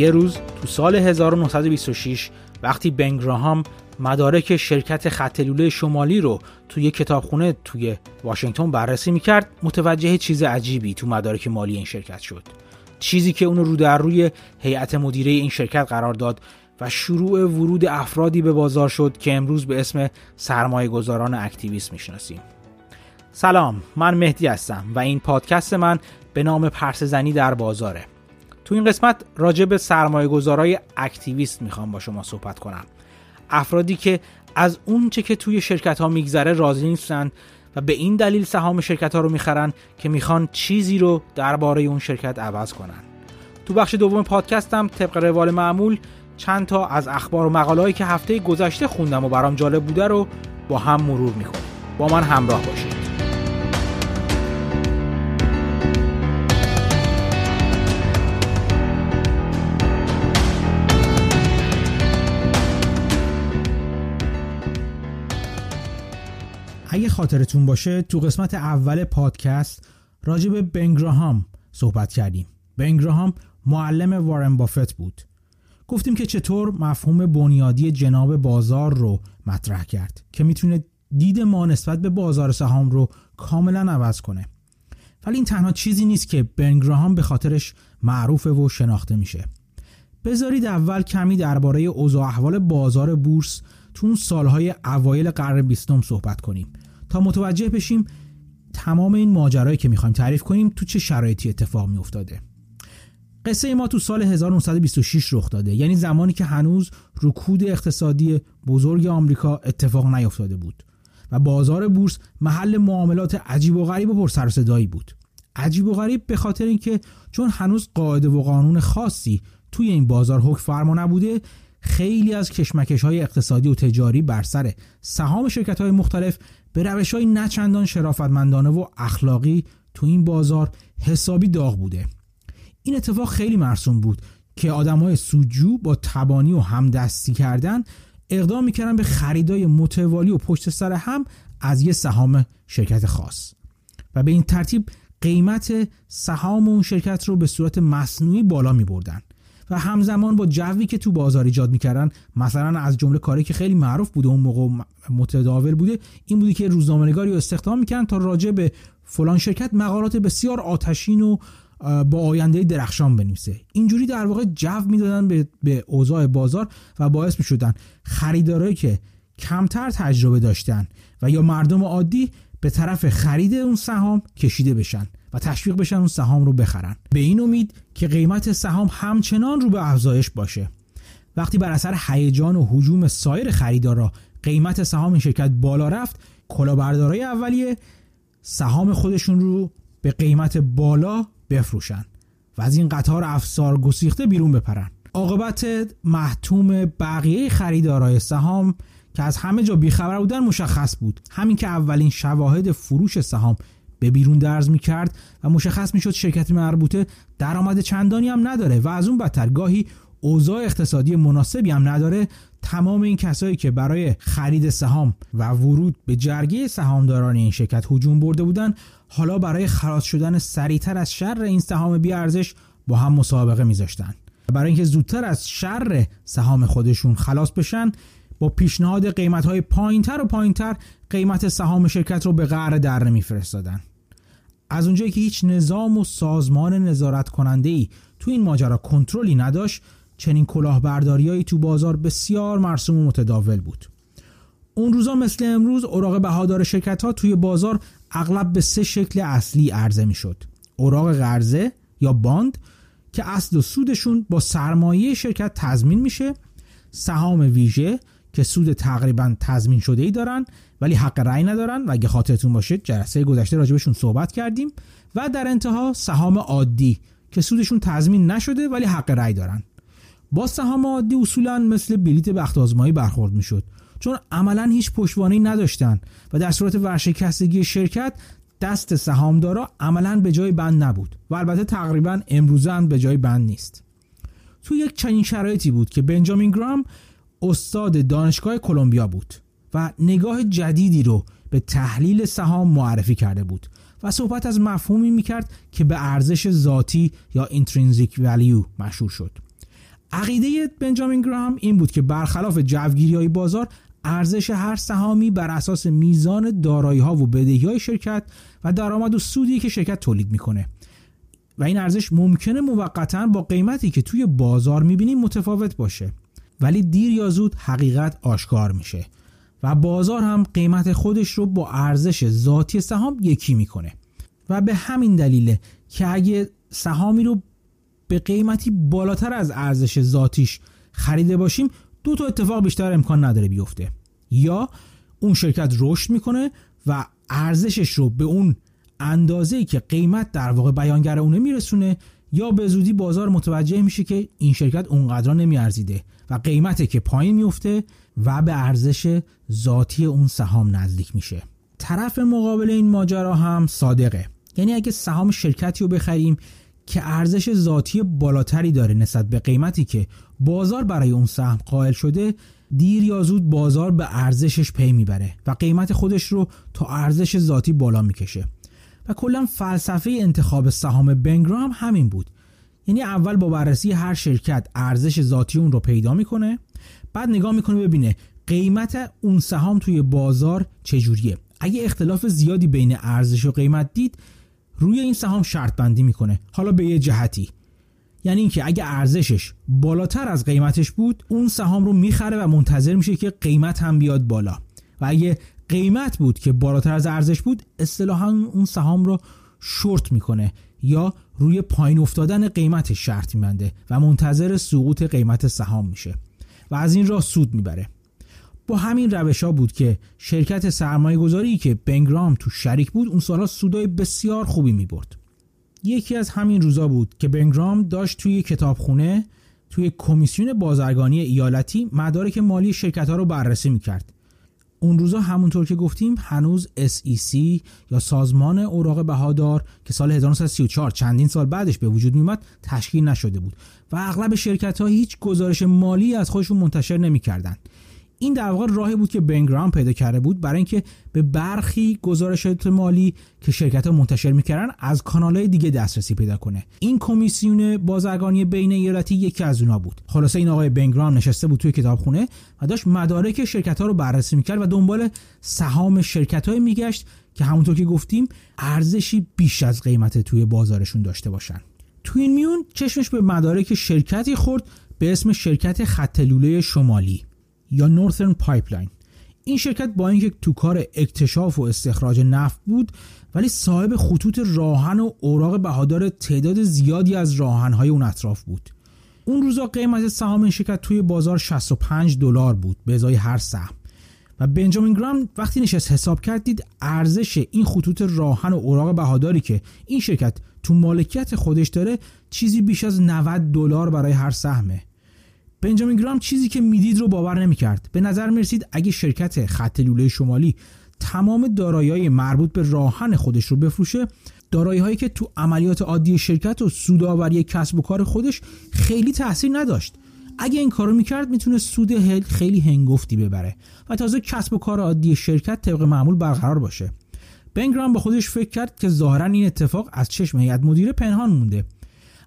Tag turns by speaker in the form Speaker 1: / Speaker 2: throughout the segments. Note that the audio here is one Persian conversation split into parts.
Speaker 1: یه روز تو سال 1926 وقتی بنگراهام مدارک شرکت خط لوله شمالی رو توی کتابخونه توی واشنگتن بررسی می‌کرد متوجه چیز عجیبی تو مدارک مالی این شرکت شد. چیزی که اونو رو در روی هیئت مدیره این شرکت قرار داد و شروع ورود افرادی به بازار شد که امروز به اسم سرمایه گذاران اکتیویست می‌شناسیم. سلام من مهدی هستم و این پادکست من به نام پرس زنی در بازاره. تو این قسمت راجع به سرمایه گذارای اکتیویست می‌خوام با شما صحبت کنم. افرادی که از اونچه که توی شرکت ها میگذره راضی نیستن و به این دلیل سهام شرکت ها رو می‌خرن که می‌خوان چیزی رو درباره اون شرکت عوض کنن. تو بخش دوم پادکستم طبق روال معمول چند تا از اخبار و مقالهایی که هفته گذشته خوندم و برام جالب بوده رو با هم مرور می‌کنیم. با من همراه باشید. اگه خاطرتون باشه تو قسمت اول پادکست راجع به بنگراهام صحبت کردیم. بنگراهام معلم وارن بافت بود. گفتیم که چطور مفهوم بنیادی جناب بازار رو مطرح کرد که می‌تونه دید ما نسبت به بازار سهام رو کاملا عوض کنه. ولی این تنها چیزی نیست که بنگراهام به خاطرش معروفه و شناخته میشه. بذارید اول کمی درباره اوضاع احوال بازار بورس تو اون سالهای اوایل قرن بیستم صحبت کنیم. تا متوجه بشیم تمام این ماجرایی که می‌خوایم تعریف کنیم تو چه شرایطی اتفاق میافتاده. قصه ما تو سال 1926 رخ داده. یعنی زمانی که هنوز رکود اقتصادی بزرگ آمریکا اتفاق نیفتاده بود و بازار بورس محل معاملات عجیب و غریب و پر سر صدایی بود. عجیب و غریب به خاطر اینکه چون هنوز قاعده و قانون خاصی توی این بازار حکم فرما نبوده خیلی از کشمکش های اقتصادی و تجاری بر سر سهام شرکت های مختلف به روش های نچندان شرافتمندانه و اخلاقی تو این بازار حسابی داغ بوده. این اتفاق خیلی مرسوم بود که های سوجو با تبانی و همدستی کردن اقدام می‌کردن به خریدای متوالی و پشت سر هم از یه سهام شرکت خاص. و به این ترتیب قیمت سهام اون شرکت رو به صورت مصنوعی بالا می بردن و همزمان با جوی که تو بازار ایجاد می‌کردن مثلا از جمله کاری که خیلی معروف بوده اون موقع متداول بوده این بوده که روزنامه‌نگاری رو استخدام می‌کردن تا راجع به فلان شرکت مقالات بسیار آتشین و با آینده درخشان بنویسه. اینجوری در واقع جو می‌دادن به, به اوضاع بازار و باعث می‌شدن خریدارایی که کمتر تجربه داشتن و یا مردم عادی به طرف خرید اون سهام کشیده بشن. و تشویق بشن اون سهام رو بخرن. به این امید که قیمت سهام همچنان رو به افزایش باشه. وقتی بر اثر هیجان و حجوم سایر خریدارا قیمت سهام این شرکت بالا رفت کلاهبردارای اولیه سهام خودشون رو به قیمت بالا بفروشن و از این قطار افسار گسیخته بیرون بپرن. عاقبت محتوم بقیه خریدارای سهام که از همه جا بیخبر بودن مشخص بود. همین که اولین شواهد فروش سهام به بیرون درز کرد و مشخص می‌شد شرکت مربوطه درآمد چندانی هم نداره و از اون بدتر گاهی اوضاع اقتصادی مناسبی هم نداره. تمام این کسایی که برای خرید سهام و ورود به جرگه سهامداران این شرکت هجوم برده بودن حالا برای خلاص شدن سریعتر از شر این سهام بی ارزش با هم مسابقه میذاشتن. برای اینکه زودتر از شر سهام خودشون خلاص بشن با پیشنهاد قیمت های پایینتر و پایینتر قیمت سهام شرکت رو به قعر در میفرستادن از اونجایی که هیچ نظام و سازمان نظارت کننده ای تو این ماجرا کنترلی نداشت چنین کلاهبرداریایی تو بازار بسیار مرسوم و متداول بود. اون روزا مثل امروز اوراق بهادار شرکت ها توی بازار اغلب به سه شکل اصلی عرضه می‌شد. اوراق قرضه یا باند که اصل و سودشون با سرمایه شرکت تضمین میشه. سهام ویژه که سود تقریبا تضمین شده ای دارن. ولی حق رأی ندارن و اگه خاطرتون باشه جلسه گذشته راجبشون صحبت کردیم و در انتها سهام عادی که سودشون تضمین نشده ولی حق رأی دارن. با سهام عادی اصولا مثل بلیت بخت آزمایی برخورد می‌شد چون عملا هیچ پشتوانه نداشتن و در صورت ورشکستگی شرکت دست سهامدارا عملا به جای بند نبود و البته تقریبا امروزه هم به جای بند نیست. تو یک چنین شرایطی بود که بنجامین گرام استاد دانشگاه کلمبیا بود. و نگاه جدیدی رو به تحلیل سهام معرفی کرده بود و صحبت از مفهومی می‌کرد که به ارزش ذاتی یا intrinsic value مشهور شد. عقیده بنجامین گرام این بود که برخلاف جوگیری های بازار ارزش هر سهامی بر اساس میزان دارایی ها و بدهی های شرکت و درآمد و سودی که شرکت تولید می‌کنه. و این ارزش ممکنه موقتا با قیمتی که توی بازار می‌بینیم متفاوت باشه. ولی دیر یا زود حقیقت آشکار میشه. و بازار هم قیمت خودش رو با ارزش ذاتی سهام یکی می‌کنه. و به همین دلیله که اگه سهامی رو به قیمتی بالاتر از ارزش ذاتیش خریده باشیم دو تا اتفاق بیشتر امکان نداره بیفته. یا اون شرکت رشد می‌کنه و ارزشش رو به اون اندازه که قیمت در واقع بیانگر اونه میرسونه یا به زودی بازار متوجه میشه که این شرکت اونقدر نمیارزیده و قیمته که پایین میفته و به ارزش ذاتی اون سهام نزدیک میشه. طرف مقابل این ماجرا هم صادقه. یعنی اگه سهام شرکتی رو بخریم که ارزش ذاتی بالاتری داره نسبت به قیمتی که بازار برای اون سهم قائل شده دیر یا زود بازار به ارزشش پی می‌بره و قیمت خودش رو تا ارزش ذاتی بالا می‌کشه. و کلا فلسفه انتخاب سهام بنگرام همین بود. یعنی اول با بررسی هر شرکت ارزش ذاتی اون رو پیدا می‌کنه بعد نگاه می‌کنه ببینه قیمت اون سهام توی بازار چجوریه. اگه اختلاف زیادی بین ارزش و قیمت دید روی این سهام شرط بندی می‌کنه. حالا به یه جهتی. یعنی اینکه اگه ارزشش بالاتر از قیمتش بود اون سهام رو می‌خره و منتظر میشه که قیمت هم بیاد بالا. و اگه قیمت بود که بالاتر از ارزش بود اصطلاحا اون سهام رو شورت می‌کنه یا روی پایین افتادن قیمت شرط میبنده و منتظر سقوط قیمت سهام میشه. و از این راه سود می‌بره با همین روش ها بود که شرکت سرمایه گذاری که بنگرام تو شریک بود اون سالها سودای بسیار خوبی می برد. یکی از همین روزا بود که بنگرام داشت توی کتابخونه توی کمیسیون بازرگانی ایالتی مدارک مالی شرکت ها رو بررسی می‌کرد. اون روزا همونطور که گفتیم هنوز SEC یا سازمان اوراق بهادار که سال 1934 چندین سال بعدش به وجود میومد تشکیل نشده بود و اغلب شرکت ها هیچ گزارش مالی از خودشون منتشر نمی‌کردند. این در واقع راهی بود که بنگرام پیدا کرده بود برای اینکه به برخی گزارشات مالی که شرکت ها منتشر می‌کردن از کانال های دیگه دسترسی پیدا کنه. این کمیسیون بازرگانی بین ایالتی یکی از اونها بود. خلاصه این آقای بنگرام نشسته بود توی کتابخونه و داشت مدارک شرکت ها رو بررسی می‌کرد و دنبال سهام شرکت های میگشت که همونطور که گفتیم ارزشی بیش از قیمت توی بازارشون داشته باشن. تو این میون چشمش به مدارک شرکتی خورد به اسم شرکت خط لوله شمالی. یا Northern Pipeline این شرکت با اینکه تو کار اکتشاف و استخراج نفت بود ولی صاحب خطوط راه‌آهن و اوراق بهادار تعداد زیادی از راه‌آهن‌های اون اطراف بود. اون روزا قیمت سهام این شرکت توی بازار 65 دلار بود به ازای هر سهم. و بنجامین گرام وقتی نشست حساب کرد دید ارزش این خطوط راهن و اوراق بهاداری که این شرکت تو مالکیت خودش داره چیزی بیش از 90 دلار برای هر سهمه. بنجامین گرام چیزی که می‌دید رو باور نمی‌کرد. به نظر می‌رسید اگه شرکت خط لوله شمالی تمام دارایی مربوط به راهن خودش رو بفروشه دارایی هایی که تو عملیات عادی شرکت و سودآوری کسب و کار خودش خیلی تاثیر نداشت. اگه این کارو می‌کرد می‌تونه سود خیلی هنگفتی ببره و تازه کسب و کار عادی شرکت طبق معمول برقرار باشه. بنگرام با خودش فکر کرد که ظاهرا این اتفاق از چشم هیئت مدیره پنهان مونده.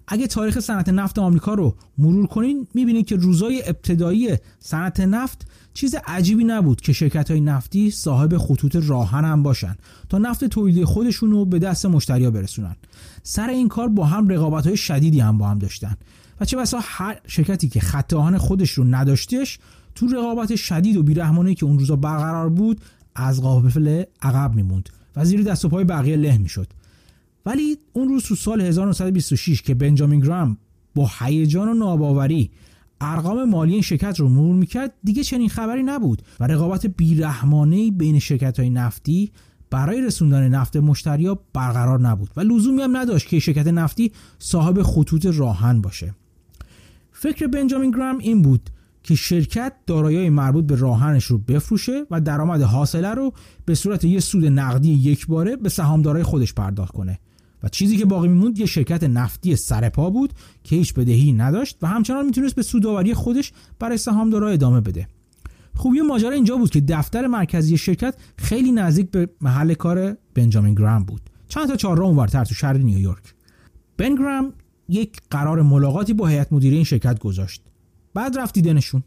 Speaker 1: اگه تاریخ صنعت نفت آمریکا رو مرور کنین می‌بینید که روزای ابتدایی صنعت نفت چیز عجیبی نبود که شرکت های نفتی صاحب خطوط راهن هم باشن تا نفت تولیدی خودشون رو به دست مشتریا برسونن. سر این کار با هم رقابت های شدیدی هم با هم داشتن. و چه بسا هر شرکتی که خط آهن خودش رو نداشتش تو رقابت شدید و بیرحمانه که اون روزا برقرار بود از قافله عقب میموند و زیر دست و پای بقیه له می‌شد. ولی اون روز تو سال 1926 که بنجامین گرام با هیجان و ناباوری ارقام مالی این شرکت رو مرور می‌کرد دیگه چنین خبری نبود و رقابت بیرحمانه بین شرکت های نفتی برای رسوندن نفت مشتریا برقرار نبود و لزومی هم نداشت که شرکت نفتی صاحب خطوط راهن باشه. فکر بنجامین گرام این بود که شرکت دارایی مربوط به راهنش رو بفروشه و درآمد حاصله رو به صورت یه سود نقدی یک باره به سهامدارای خودش پرداخت کنه. و چیزی که باقی میموند یه شرکت نفتی سرپا بود که هیچ بدهی نداشت و همچنان می‌تونست به سوداوری خودش برای سهامدارا ادامه بده. خوبی ماجرا اینجا بود که دفتر مرکزی شرکت خیلی نزدیک به محل کار بنجامین گرام بود. چند تا چهارراه اونورتر تو شهر نیویورک. بن گرام یک قرار ملاقاتی با هیئت مدیره این شرکت گذاشت. بعد رفت دیدنشون.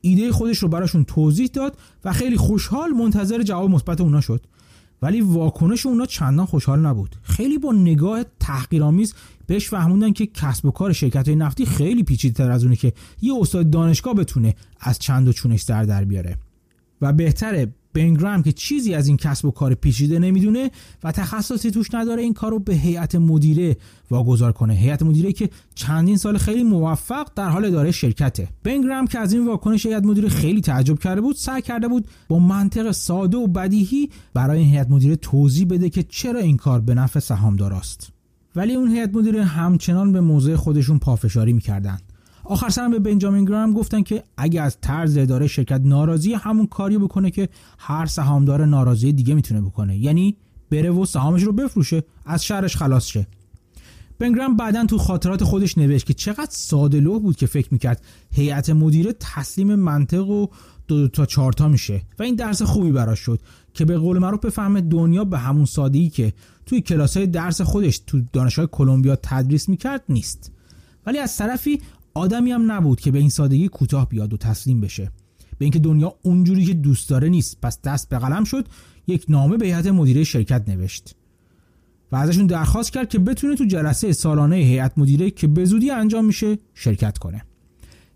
Speaker 1: ایده خودش رو براشون توضیح داد و خیلی خوشحال منتظر جواب مثبت اونا شد. ولی واکنش اونا چندان خوشحال نبود. خیلی با نگاه تحقیرآمیز بهش فهموندن که کسب و کار شرکت های نفتی خیلی پیچیده تر از اونه که یه استاد دانشگاه بتونه از چند و چونش در در بیاره. و بهتره بنگرام که چیزی از این کسب و کار پیچیده نمی‌دونه و تخصصی توش نداره این کار رو به هیئت مدیره واگذار کنه. هیئت مدیره که چندین سال خیلی موفق در حال اداره شرکته. بنگرام که از این واکنش هیئت مدیره خیلی تعجب کرده بود سعی کرده بود با منطق ساده و بدیهی برای این هیئت مدیره توضیح بده که چرا این کار به نفع سهامداراست. ولی اون هیئت مدیره همچنان به موضع خودشون پافشاری می‌کردن. آخر سرم به بنجامین گرام گفتن که اگه از طرز اداره شرکت ناراضی همون کاری بکنه که هر سهامدار ناراضی دیگه می‌تونه بکنه. یعنی بره و سهامش رو بفروشه از شرش خلاص شه. بنگرام بعدا تو خاطرات خودش نوشت که چقدر ساده لوح بود که فکر می‌کرد هیئت مدیره تسلیم منطق و دو, دو تا چارتا میشه. و این درس خوبی براش شد که به قول معروف بفهمه دنیا به همون سادگی که توی کلاس های درس خودش تو دانشگاه کلمبیا تدریس می‌کرد نیست. ولی از طرفی آدمی هم نبود که به این سادگی کوتاه بیاد و تسلیم بشه. به اینکه دنیا اونجوری که دوست داره نیست پس دست به قلم شد یک نامه به هیئت مدیره شرکت نوشت. و ازشون درخواست کرد که بتونه تو جلسه سالانه هیئت مدیره که به زودی انجام میشه شرکت کنه.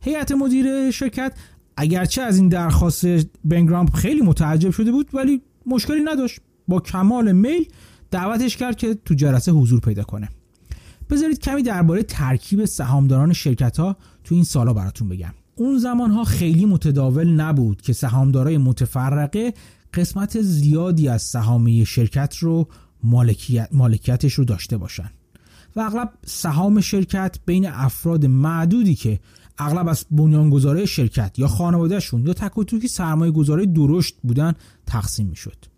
Speaker 1: هیئت مدیره شرکت اگرچه از این درخواست بنگرام خیلی متعجب شده بود ولی مشکلی نداشت. با کمال میل دعوتش کرد که تو جلسه حضور پیدا کنه. بذارید کمی درباره ترکیب سهامداران شرکت ها تو این سالا براتون بگم. اون زمان ها خیلی متداول نبود که سهامدارای متفرقه قسمت زیادی از سهامی شرکت رو مالکیت، مالکیتش رو داشته باشن. و اغلب سهام شرکت بین افراد معدودی که اغلب از بنیانگذاره شرکت یا خانوادهشون یا تک و توکی سرمایه گذاره درشت بودن تقسیم می‌شد.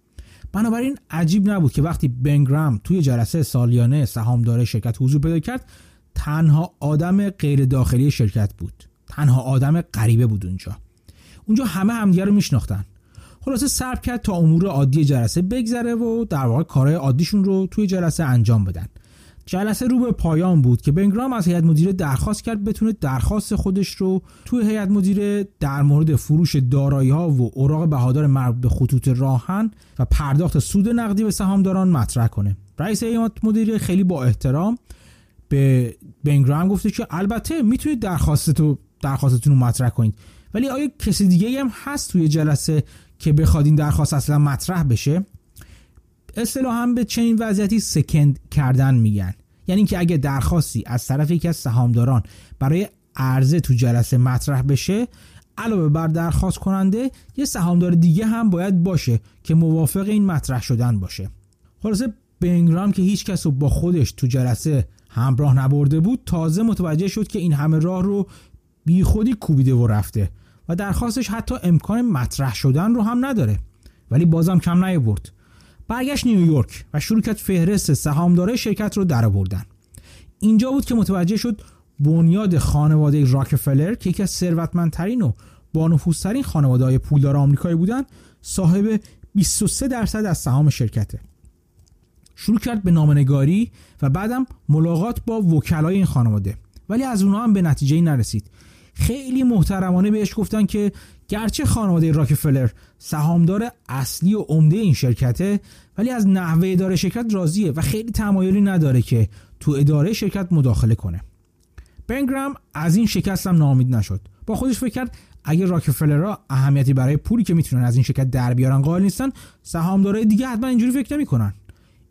Speaker 1: بنابراین عجیب نبود که وقتی بنگرام توی جلسه سالیانه سهامدار شرکت حضور پیدا کرد تنها آدم غیر داخلی شرکت بود. تنها آدم غریبه بود اونجا. اونجا همه همدیگه رو میشناختن. خلاصه صبر کرد تا امور عادی جلسه بگذره و در واقع کارهای عادیشون رو توی جلسه انجام بدن. جلسه رو به پایان بود که بنگرام از هیئت مدیره درخواست کرد بتونه درخواست خودش رو توی هیئت مدیره در مورد فروش دارایی ها و اوراق بهادار مربوط به خطوط راهن و پرداخت سود نقدی به سهامداران مطرح کنه. رئیس هیئت مدیره خیلی با احترام به بنگرام گفته که البته می‌تونید درخواستتون درخواستتون رو مطرح کنید ولی آیا کسی دیگه هم هست توی جلسه که بخواد این درخواست اصلا مطرح بشه؟ هم به چنین وضعیتی سکند کردن میگن. یعنی اینکه اگه درخواستی از طرف یکی از سهامداران برای عرضه تو جلسه مطرح بشه علاوه بر درخواست کننده یه سهامدار دیگه هم باید باشه که موافق این مطرح شدن باشه. خلاصه بنگرام که هیچ کس رو با خودش تو جلسه همراه نبرده بود تازه متوجه شد که این همه راه رو بی خودی کوبیده و رفته و درخواستش حتی امکان مطرح شدن رو هم نداره. ولی بازم کم نیاورد. برگشت نیویورک و شروع کرد فهرست سهامدارای شرکت رو درآوردن اینجا بود که متوجه شد بنیاد خانواده راکفلر که یکی از ثروتمندترین و بانفوذترین خانواده های پولدار آمریکایی بودن صاحب 23 درصد از سهام شرکته. شروع کرد به نامنگاری و بعدم ملاقات با وکلای این خانواده. ولی از اونها هم به نتیجه نرسید. خیلی محترمانه بهش گفتن که گرچه خانواده راکفلر سهامدار اصلی و عمده این شرکته ولی از نحوه اداره شرکت راضیه و خیلی تمایلی نداره که تو اداره شرکت مداخله کنه. بنگرام از این شکست هم ناامید نشد. با خودش فکر کرد اگر راکفلرها اهمیتی برای پولی که می‌تونن از این شرکت در بیارن قائل نیستن سهامدارای دیگه حتما اینجوری فکر نمی‌کنن.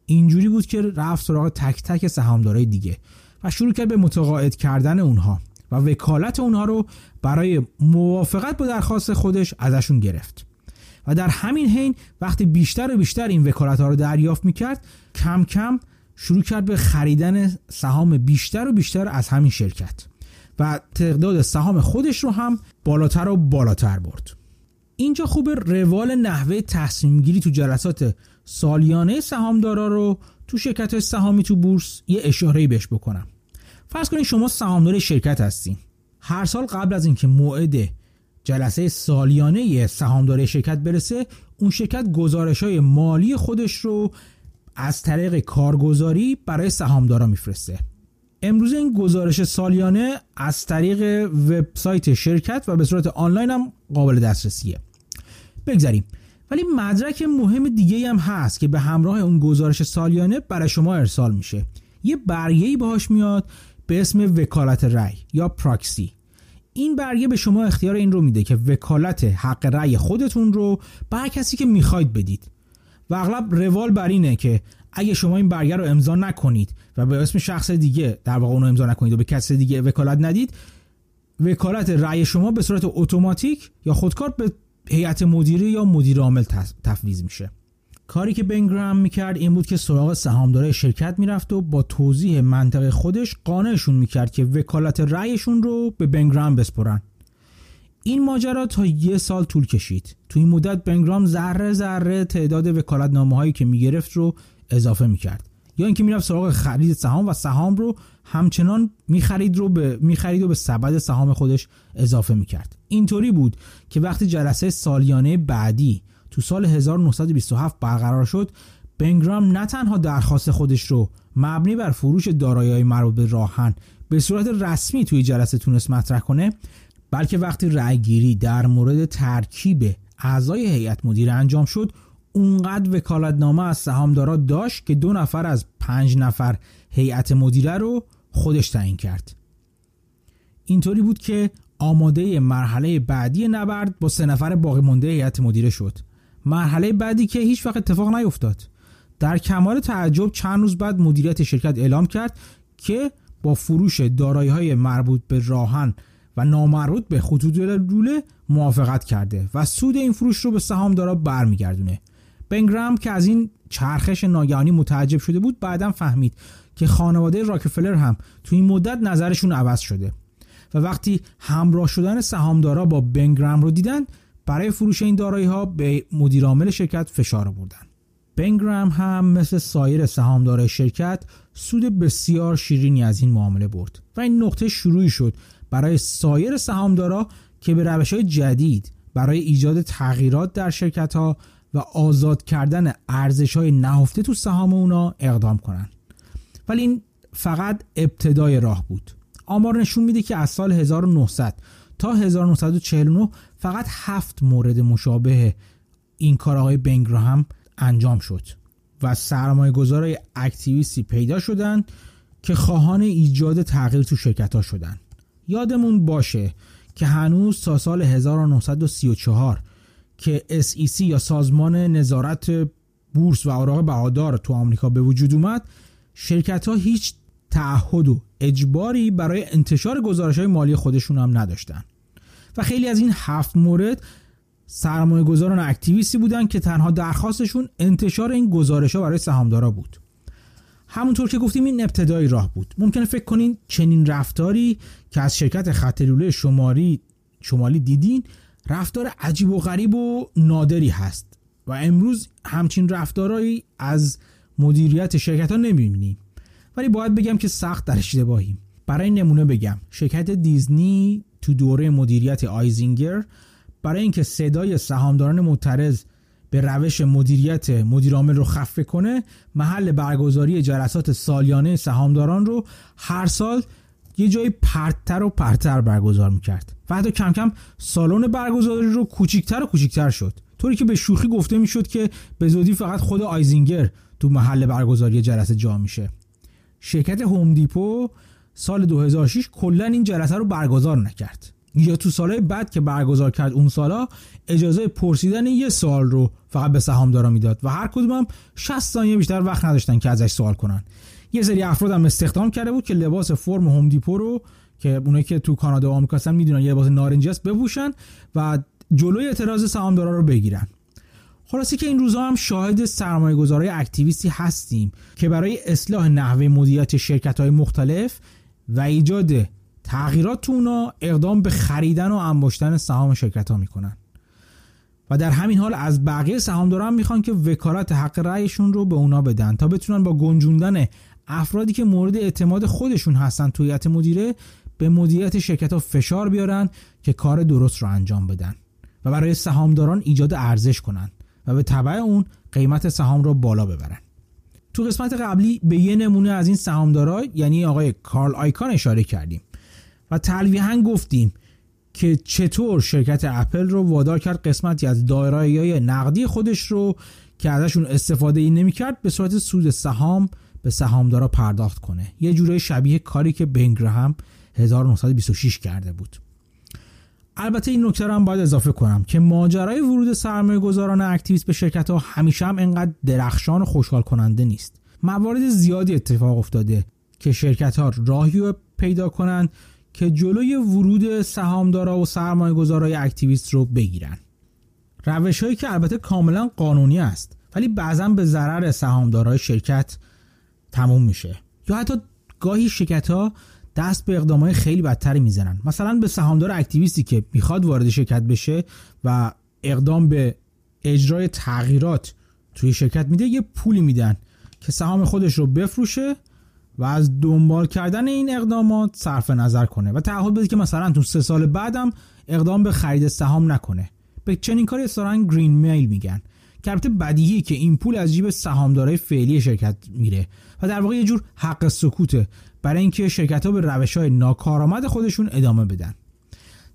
Speaker 1: اینجوری بود که رفت سراغ تک تک سهامدارای دیگه و شروع کرد به متقاعد کردن اونها. و وکالت اونها رو برای موافقت با درخواست خودش ازشون گرفت. و در همین حین وقتی بیشتر و بیشتر این وکالت ها رو دریافت می‌کرد کم کم شروع کرد به خریدن سهام بیشتر و بیشتر از همین شرکت. و تعداد سهام خودش رو هم بالاتر و بالاتر برد. اینجا خوب روال نحوه تصمیم گیری تو جلسات سالیانه سهامدارا رو تو شرکت سهامی تو بورس یه اشاره بهش بکنم. فرض کنید شما سهامدار شرکت هستین. هر سال قبل از اینکه موعد جلسه سالیانه سهامدار شرکت برسه اون شرکت گزارش های مالی خودش رو از طریق کارگزاری برای سهامدارا میفرسته. امروز این گزارش سالیانه از طریق وبسایت شرکت و به صورت آنلاین هم قابل دسترسیه. بگذاریم ولی مدرک مهم دیگه هم هست که به همراه اون گزارش سالیانه برای شما ارسال میشه. یه برگه باهاش میاد به اسم وکالت رأی یا پراکسی. این برگه به شما اختیار این رو میده که وکالت حق رأی خودتون رو به کسی که می‌خواید بدید. و اغلب روال بر اینه که اگه شما این برگه رو امضا نکنید و به اسم شخص دیگه در واقع اونو امضا نکنید و به کسی دیگه وکالت ندید وکالت رأی شما به صورت اتوماتیک یا خودکار به هیئت مدیره یا مدیر عامل تفویض میشه. کاری که بنگرام می‌کرد این بود که سراغ سهامدارای شرکت می‌رفت و با توضیح منطق خودش قانعشون می‌کرد که وکالت رأیشون رو به بنگرام بسپرن. این ماجرا تا یه سال طول کشید. تو این مدت بنگرام ذره ذره تعداد وکالت هایی که می‌گرفت رو اضافه می‌کرد. یا اینکه می‌رفت سراغ خرید سهام و سهام رو همچنان می‌خرید رو به می‌خرید و به سبد سهام خودش اضافه می‌کرد. اینطوری بود که وقتی جلسه سالیانه بعدی تو سال 1927 برقرار شد بنگرام نه تنها درخواست خودش رو مبنی بر فروش دارایی‌های مربوط به راهن به صورت رسمی توی جلسه تونست مطرح کنه بلکه وقتی رأیگیری در مورد ترکیب اعضای هیئت مدیره انجام شد اونقدر وکالتنامه از سهامدارا داشت که دو نفر از پنج نفر هیئت مدیره رو خودش تعیین کرد. اینطوری بود که آماده مرحله بعدی نبرد با سه نفر باقی مونده هیئت مدیره شد. مرحله بعدی که هیچ وقت اتفاق نیفتاد. در کمال تعجب چند روز بعد مدیریت شرکت اعلام کرد که با فروش دارایی های مربوط به راهن و نامربوط به خطوط لوله موافقت کرده و سود این فروش رو به سهامدارا برمیگردونه. بنگرام که از این چرخش ناگهانی متعجب شده بود بعدا فهمید که خانواده راکفلر هم تو این مدت نظرشون عوض شده و وقتی همراه شدن سهامدارا با بنگرام رو دیدن برای فروش این دارایی ها به مدیرعامل شرکت فشار آوردن بنگرام هم مثل سایر سهامدارای شرکت سود بسیار شیرینی از این معامله برد و این نقطه شروعی شد برای سایر سهامدارا که به روش های جدید برای ایجاد تغییرات در شرکت ها و آزاد کردن ارزش های نهفته تو سهام اونا اقدام کنند. ولی این فقط ابتدای راه بود آمار نشون میده که از سال 1900 تا 1949 فقط هفت مورد مشابه این کار آقای بنگراهم انجام شد و سرمایه گذارای اکتیویستی پیدا شدند که خواهان ایجاد تغییر تو شرکت ها شدن یادمون باشه که هنوز تا سال 1934 که SEC یا سازمان نظارت بورس و اوراق بهادار تو آمریکا به وجود اومد شرکت ها هیچ تعهد و اجباری برای انتشار گزارش های مالی خودشون هم نداشتن. و خیلی از این هفت مورد سرمایه گذاران اکتیویستی بودن که تنها درخواستشون انتشار این گزارش ها برای سهامدارا بود. همونطور که گفتیم این ابتدای راه بود. ممکنه فکر کنین چنین رفتاری که از شرکت خط لوله شماری شمالی دیدین رفتار عجیب و غریب و نادری هست. و امروز همچین رفتارهایی از مدیریت شرکت ها نمی‌بینیم. ولی باید بگم که سخت در اشتباهیم. برای نمونه بگم شرکت دیزنی تو دوره مدیریت آیزینگر برای اینکه صدای سهامداران معترض به روش مدیریت مدیرعامل رو خفه کنه محل برگزاری جلسات سالیانه سهامداران رو هر سال یه جای پرتر و پرتر برگزار می‌کرد. و حتی کم کم سالن برگزاری رو کوچیکتر و کوچیکتر شد. طوری که به شوخی گفته می‌شد که به زودی فقط خود آیزینگر تو محل برگزاری جلسه جا میشه. شرکت هوم دیپو سال 2006 کلا این جلسه رو برگزار نکرد. یا تو سالهای بعد که برگزار کرد اون سالا اجازه پرسیدن یه سال رو فقط به سهامدارا می‌داد و هر کدوم هم 60 ثانیه بیشتر وقت نداشتن که ازش سوال کنن. یه سری افراد هم استخدام کرده بود که لباس فرم هوم دیپو رو که اونایی که تو کانادا و آمریکا هستن می‌دونن یه لباس نارنجی است بپوشن و جلوی اعتراض سهامدارا رو بگیرن. خلاصی که این روزها هم شاهد سرمایه گذارای اکتیویستی هستیم که برای اصلاح نحوه مدیریت شرکت های مختلف و ایجاد تغییرات تو اونا اقدام به خریدن و انباشتن سهام شرکت ها می‌کنن. و در همین حال از بقیه سهامداران می‌خوان که وکالت حق رأیشون رو به اونا بدن تا بتونن با گنجوندن افرادی که مورد اعتماد خودشون هستن توی هیئت مدیره به مدیریت شرکت ها فشار بیارن که کار درست رو انجام بدن و برای سهامداران ایجاد ارزش کنن. و به تبع اون قیمت سهام رو بالا ببرن. تو قسمت قبلی به یه نمونه از این سهامدارا یعنی آقای کارل آیکان اشاره کردیم و تلویحا گفتیم که چطور شرکت اپل رو وادار کرد قسمتی از دارایی نقدی خودش رو که ازشون استفاده ای نمی‌کرد به صورت سود سهام به سهامدارا پرداخت کنه. یه جوره شبیه کاری که بنگرهم 1926 کرده بود. البته این نکته رو هم باید اضافه کنم که ماجرای ورود سرمایه گذاران اکتیویست به شرکت ها همیشه هم انقدر درخشان و خوشحال کننده نیست. موارد زیادی اتفاق افتاده که شرکت ها راهی رو پیدا کنند که جلوی ورود سهامدارا و سرمایه گذارای اکتیویست رو بگیرن. روش هایی که البته کاملا قانونی است ولی بعضا به ضرر سهامدارای شرکت تموم میشه. یا حتی گاهی شرکت ها دست به اقدام های خیلی بدتری می‌زنن. مثلا به سهامدار اکتیویستی که می‌خواد وارد شرکت بشه و اقدام به اجرای تغییرات توی شرکت میده یه پولی میدن که سهام خودش رو بفروشه و از دنبال کردن این اقدامات صرف نظر کنه و تعهد بده که مثلا تو سه سال بعدم اقدام به خرید سهام نکنه. به چنین کاری اصطلاحا گرین میل میگن. که البته بدیهی که این پول از جیب سهامدارای فعلی شرکت میره و در واقع یه جور حق سکوته. برای اینکه شرکت ها به روش های ناکارآمد خودشون ادامه بدن.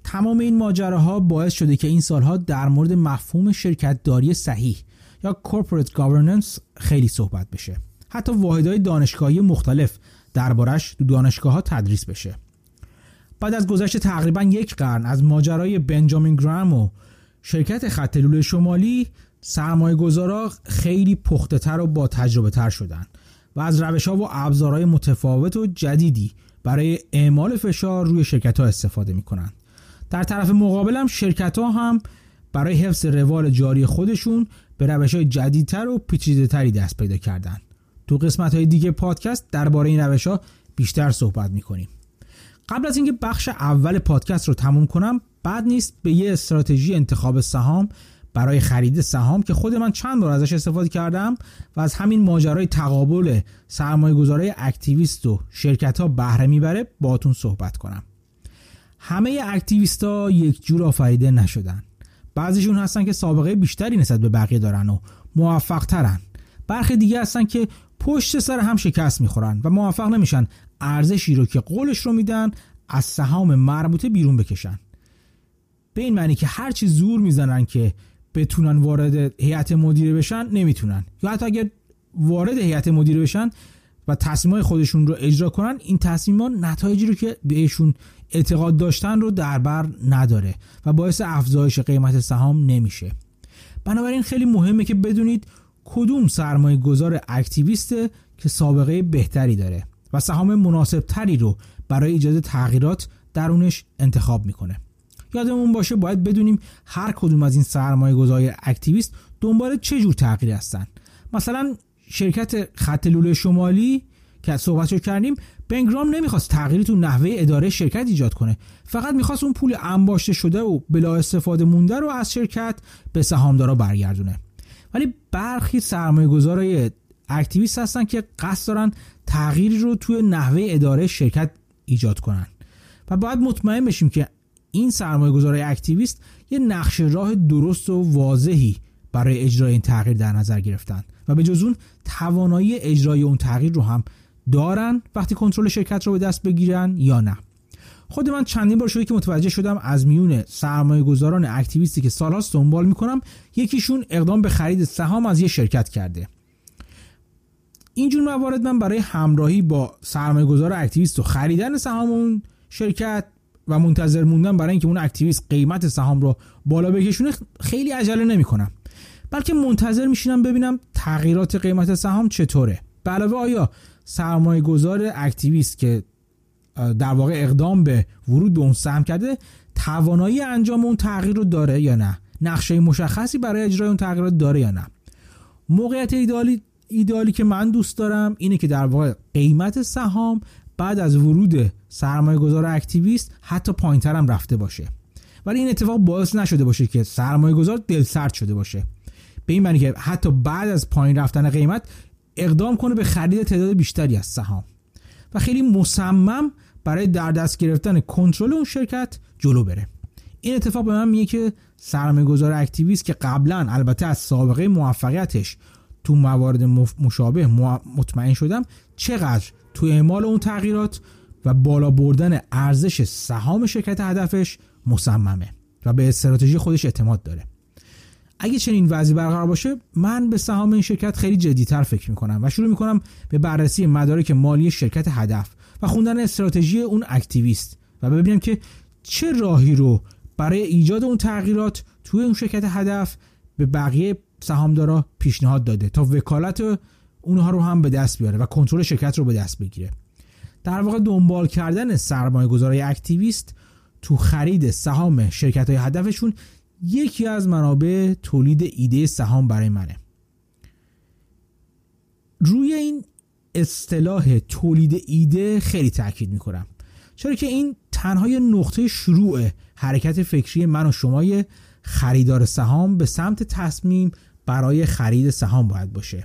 Speaker 1: تمام این ماجراها باعث شده که این سالها در مورد مفهوم شرکت داری صحیح یا corporate governance خیلی صحبت بشه. حتی واحدهای دانشگاهی مختلف دربارش تو دانشگاه ها تدریس بشه. بعد از گذشت تقریبا یک قرن از ماجرای بنجامین گرام و شرکت خط شمالی سرمایه گذارا خیلی پخته تر و با تجربه تر شدن. و از روش ها و ابزارهای متفاوت و جدیدی برای اعمال فشار روی شرکت ها استفاده می کنند. در طرف مقابل هم شرکت ها هم برای حفظ روال جاری خودشون به روش های جدیدتر و پیچیده تری دست پیدا کردن. تو قسمت های دیگه پادکست درباره این روش ها بیشتر صحبت می کنیم. قبل از اینکه بخش اول پادکست رو تموم کنم بد نیست به یه استراتژی انتخاب سهام برای خرید سهام که خود من چند بار ازش استفاده کردم و از همین ماجرای تقابل سرمایه گذار activist و شرکت ها بهره می‌بره باهاتون صحبت کنم. همه activist ها یک جور آفریده نشدن. بعضیشون هستن که سابقه بیشتری نسبت به بقیه دارن و موفق ترن برخی دیگه هستن که پشت سر هم شکست می‌خورن و موفق نمیشن ارزشی رو که قولش رو میدن از سهام مربوطه بیرون بکشن. به این معنی که هرچی زور می‌زنن که بتونن وارد هیئت مدیره بشن نمی‌تونن. یا حتی اگر وارد هیئت مدیره بشن و تصمیمات خودشون رو اجرا کنن این تصمیمات نتایجی رو که بهشون اعتقاد داشتن رو در بر نداره و باعث افزایش قیمت سهام نمیشه. بنابراین خیلی مهمه که بدونید کدوم سرمایه گذار اکتیویسته که سابقه بهتری داره و سهام مناسب تری رو برای ایجاد تغییرات درونش انتخاب می‌کنه. یادمون باشه باید بدونیم هر کدوم از این سرمایه گذاری اکتیویست دنبال چه جور تغییری هستن. مثلا شرکت خط لوله شمالی که صحبت رو کردیم بنگرام نمی‌خواست تغییری تو نحوه اداره شرکت ایجاد کنه. فقط می‌خواست اون پول انباشته شده و بلا استفاده مونده رو از شرکت به سهامدارا برگردونه. ولی برخی سرمایه گذارای activist هستن که قصد دارن تغییری رو توی نحوه اداره شرکت ایجاد کنن. و باید مطمئن بشیم که این سرمایه گذار activist یه نقشه راه درست و واضحی برای اجرای این تغییر در نظر گرفتن و به جز اون توانایی اجرای اون تغییر رو هم دارن وقتی کنترل شرکت رو به دست بگیرن یا نه. خود من چندین بار شده که متوجه شدم از میون سرمایه گذاران activist ی که سالهاست دنبال می‌کنم یکیشون اقدام به خرید سهام از یه شرکت کرده. اینجور موارد من برای همراهی با سرمایه گذار activist و خریدن سهام اون شرکت و منتظر موندن برای اینکه اون activist قیمت سهام رو بالا بکشونه خیلی عجله نمی‌کنم. بلکه منتظر میشینم ببینم تغییرات قیمت سهام چطوره. به علاوه آیا سرمایه گذار activist که در واقع اقدام به ورود به اون سهم کرده توانایی انجام اون تغییر رو داره یا نه؟ نقشه مشخصی برای اجرای اون تغییرات داره یا نه؟ موقعیت ایدالی ایدالی که من دوست دارم اینه که در واقع قیمت سهام بعد از ورود سرمایه گذار اکتیویست حتی پایینتر هم رفته باشه. ولی این اتفاق باعث نشده باشه که سرمایه گذار دل سرد شده باشه. به این معنی که حتی بعد از پایین رفتن قیمت اقدام کنه به خرید تعداد بیشتری از سهام. و خیلی مصمم برای در دست گرفتن کنترل اون شرکت جلو بره. این اتفاق به من میگه که سرمایه گذار اکتیویست که قبلا البته از سابقه موفقیتش تو موارد مشابه مطمئن شدم چقدر تو اعمال اون تغییرات و بالا بردن ارزش سهام شرکت هدفش مصممه و به استراتژی خودش اعتماد داره. اگه چنین وضعی برقرار باشه من به سهام این شرکت خیلی جدیتر فکر می‌کنم و شروع می‌کنم به بررسی مدارک مالی شرکت هدف و خوندن استراتژی اون activist و ببینم که چه راهی رو برای ایجاد اون تغییرات توی اون شرکت هدف به بقیه سهامدارا پیشنهاد داده تا وکالت اونها رو هم به دست بیاره و کنترل شرکت رو به دست بگیره. در واقع دنبال کردن سرمایه گذارای activist تو خرید سهام شرکت های هدفشون یکی از منابع تولید ایده سهام برای منه. روی این اصطلاح تولید ایده خیلی تاکید می‌کنم. چرا که این تنها نقطه شروع حرکت فکری من و شمای خریدار سهام به سمت تصمیم برای خرید سهام باید باشه.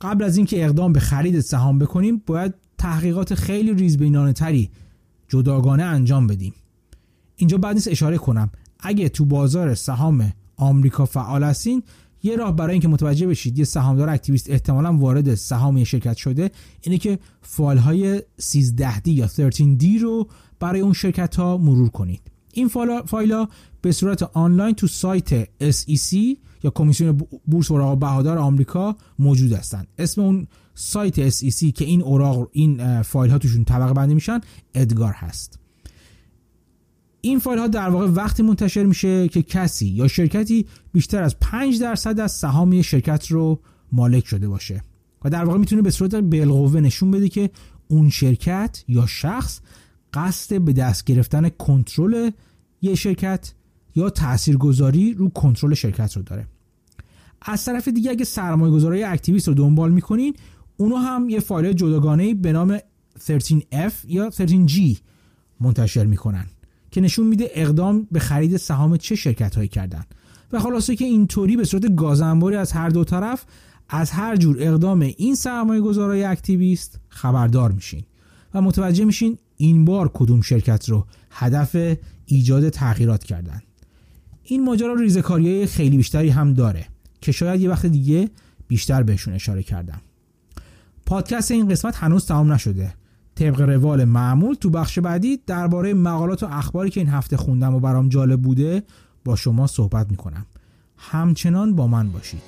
Speaker 1: قبل از اینکه اقدام به خرید سهام بکنیم باید تحقیقات خیلی ریزبینانه تری جداگانه انجام بدیم. اینجا بعد نیست اشاره کنم. اگه تو بازار سهام آمریکا فعال هستین یه راه برای اینکه متوجه بشید یه سهامدار activist احتمالا وارد سهام شرکت شده اینه که فایل های 13D یا 13G رو برای اون شرکت ها مرور کنید. این فایل ها به صورت آنلاین تو سایت SEC یا کمیسیون بورس اوراق بهادار آمریکا موجود هستند. اسم اون سایت SEC که این اوراق این فایل ها توشون طبقه بندی میشن EDGAR هست. این فایل ها در واقع وقتی منتشر میشه که کسی یا شرکتی بیشتر از 5 درصد از سهام شرکت رو مالک شده باشه. و در واقع می‌تونه به صورت بالقوه نشون بده که اون شرکت یا شخص قصد به دست گرفتن کنترل یه شرکت یا تاثیرگذاری رو کنترل شرکت رو داره. از طرف دیگه اگه سرمایه گذاری اکتیویست رو دنبال می‌کنین اونو هم یه فایل جداگانه به نام 13F یا 13G منتشر می‌کنن که نشون میده اقدام به خرید سهام چه شرکت هایی کردن. و خلاصه که اینطوری به صورت گازنباری از هر دو طرف از هر جور اقدام این سرمایه گذارای اکتیویست خبردار میشین. و متوجه میشین این بار کدوم شرکت رو هدف ایجاد تغییرات کردن. این ماجرا ریزکاری خیلی بیشتری هم داره که شاید یه وقت دیگه بیشتر بهشون اشاره کردم. پادکست این قسمت هنوز تمام نشده. طبق روال معمول تو بخش بعدی درباره مقالات و اخباری که این هفته خوندم و برام جالب بوده با شما صحبت می‌کنم. همچنان با من باشید.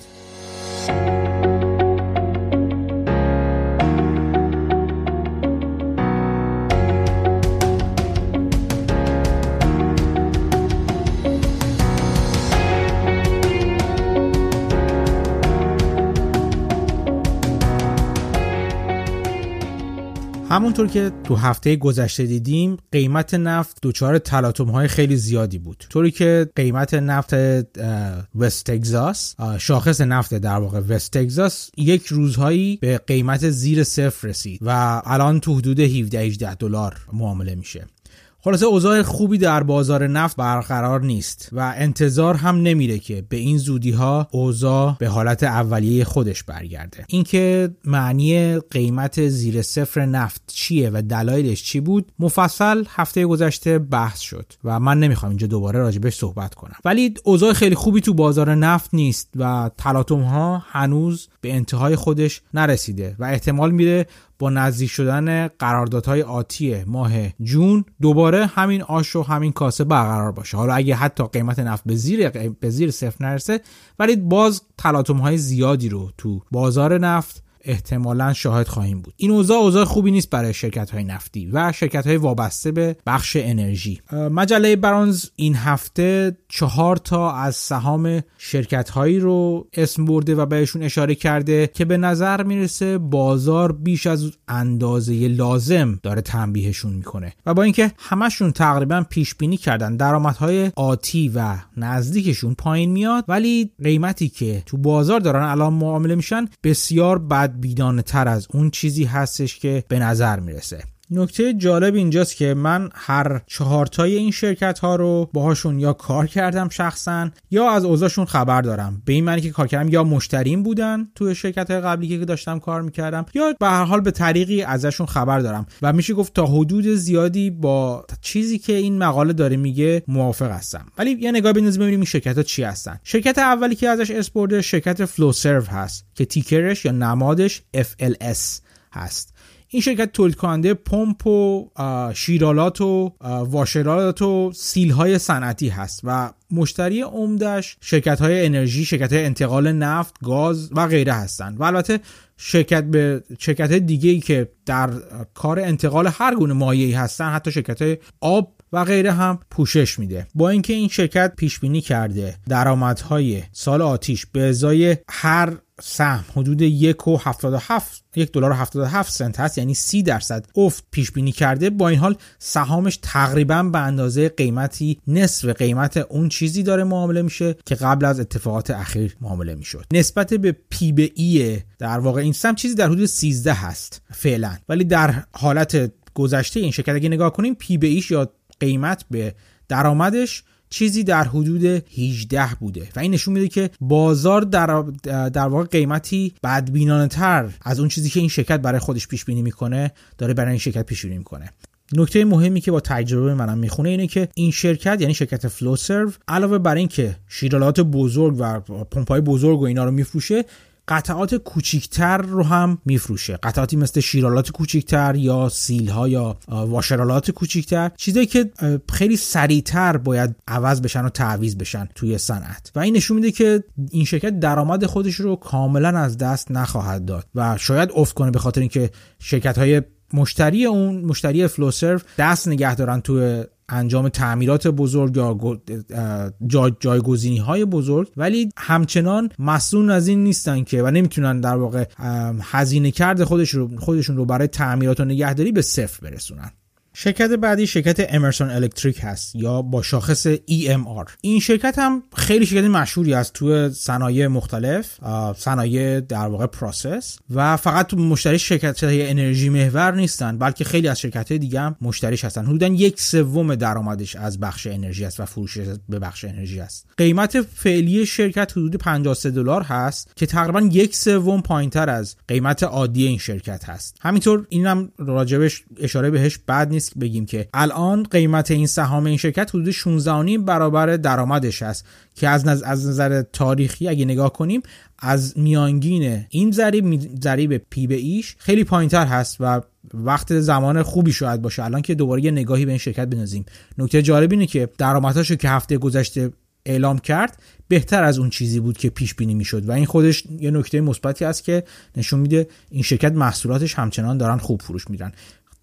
Speaker 1: همونطور که تو هفته گذشته دیدیم قیمت نفت دچار تلاطم های خیلی زیادی بود. طوری که قیمت نفت وست تگزاس شاخص نفت در واقع وست تگزاس یک روزهایی به قیمت زیر صفر رسید و الان تو حدود 17 18 دلار معامله میشه. خلاصه اوضاع خوبی در بازار نفت برقرار نیست و انتظار هم نمیره که به این زودی ها اوضاع به حالت اولیه خودش برگرده. اینکه معنی قیمت زیر صفر نفت چیه و دلایلش چی بود مفصل هفته گذشته بحث شد و من نمی‌خوام اینجا دوباره راجبش صحبت کنم. ولی اوضاع خیلی خوبی تو بازار نفت نیست و تلاطم ها هنوز به انتهای خودش نرسیده و احتمال میره با نزدیک شدن قراردادهای آتی ماه جون دوباره همین آش و همین کاسه برقرار باشه. حالا اگه حتی قیمت نفت به زیر به زیر صفر نرسه ولی باز تلاطم های زیادی رو تو بازار نفت احتمالا شاهد خواهیم بود. این اوضاع اوضاع خوبی نیست برای شرکت های نفتی و شرکت های وابسته به بخش انرژی. مجله برانز این هفته چهار تا از سهام شرکت هایی رو اسم برده و بهشون اشاره کرده که به نظر می‌رسه بازار بیش از اندازه لازم داره تنبیهشون می‌کنه و با اینکه همشون تقریبا پیش بینی کردن درآمدهای آتی و نزدیکشون پایین میاد ولی قیمتی که تو بازار دارن الان معامله میشن بسیار بد بیدانه تر از اون چیزی هستش که به نظر می‌رسه. نکته جالب اینجاست که من هر چهارتای این شرکت ها رو باهاشون یا کار کردم شخصا یا از اوضاعشون خبر دارم. به این معنی که کار کردم یا مشتریم بودن توی شرکت های قبلی که داشتم کار می‌کردم یا به هر حال به طریقی ازشون خبر دارم. و میشه گفت تا حدود زیادی با چیزی که این مقاله داره میگه موافق هستم. ولی یه نگاه بندازیم ببینیم این شرکت ها چی هستن. شرکت اولی که ازش اسپورده شرکت فلو سرو هست که تیکرش یا نمادش FLS هست. این شرکت تولید کننده پمپ و شیرالات و واشرالات و سیل های صنعتی هست و مشتری عمدش شرکت های انرژی شرکت های انتقال نفت گاز و غیره هستند و البته شرکت به شرکت دیگه ای که در کار انتقال هر گونه مایعی هستن حتی شرکت های آب و غیره هم پوشش میده. با اینکه این شرکت پیش بینی کرده درآمدهای سال آتیش به ازای هر سهم حدود یک و یک دلار و 77 سنت هست یعنی سی درصد افت پیش بینی کرده. با این حال سهامش تقریبا به اندازه قیمتی نصف قیمت اون چیزی داره معامله میشه که قبل از اتفاقات اخیر معامله می‌شد. نسبت به پی به ای در واقع این سهم چیزی در حدود 13 هست فعلا. ولی در حالت گذشته این شرکت اگه نگاه کنیم پی به ایش یا قیمت به درآمدش چیزی در حدود 18 بوده و این نشون میده که بازار در, در واقع قیمتی بدبینانه تر از اون چیزی که این شرکت برای خودش پیش بینی می‌کنه داره برای این شرکت پیش بینی می‌کنه. نکته مهمی که با تجربه منم می‌خونه اینه که این شرکت یعنی شرکت فلو سرو علاوه بر اینکه شیرالات بزرگ و پمپای بزرگ و اینا رو میفروشه قطعات کوچیکتر رو هم میفروشه. قطعاتی مثل شیرالات کوچیکتر یا سیل ها یا واشرالات کوچیکتر چیزایی که خیلی سریعتر باید عوض بشن و تعویض بشن توی صنعت. و این نشون میده که این شرکت درآمد خودش رو کاملا از دست نخواهد داد و شاید افت کنه به خاطر اینکه شرکت های مشتری اون مشتری فلوسرو دست نگه دارن توی انجام تعمیرات بزرگ یا جایگزینی های بزرگ. ولی همچنان مسئول از این نیستن که و نمی‌تونن در واقع هزینه کرده خودش رو خودشون رو برای تعمیرات و نگهداری به صفر برسونن. شرکت بعدی شرکت امرسون الکتریک هست یا با شاخص EMR این شرکت هم خیلی شرکت مشهوری است تو صنایع مختلف صنایع در واقع process و فقط مشتری شرکت های انرژی محور نیستن بلکه خیلی از شرکت های دیگه هم مشتریش هستن. حدودا یک سوم درآمدش از بخش انرژی است و فروش به بخش انرژی است. قیمت فعلی شرکت حدود 53 دلار هست که تقریبا یک سوم پایینتر از قیمت عادی این شرکت هست. همینطور اینم راجبش اشاره بهش بد نیست. بگیم که الان قیمت این سهام این شرکت حدود 16 برابر درآمدش است که از نظر, از نظر تاریخی اگه نگاه کنیم از میانگین این ضریب ضریب پی به ایش خیلی پایینتر هست و وقت زمان خوبی شاید باشه. الان که دوباره یه نگاهی به این شرکت بنازیم نکته جالب اینه که درآمدهاشو که هفته گذشته اعلام کرد بهتر از اون چیزی بود که پیش بینی می‌شد و این خودش یه نکته مثبتی است که نشون میده این شرکت محصولاتش همچنان دارن خوب فروش میدن.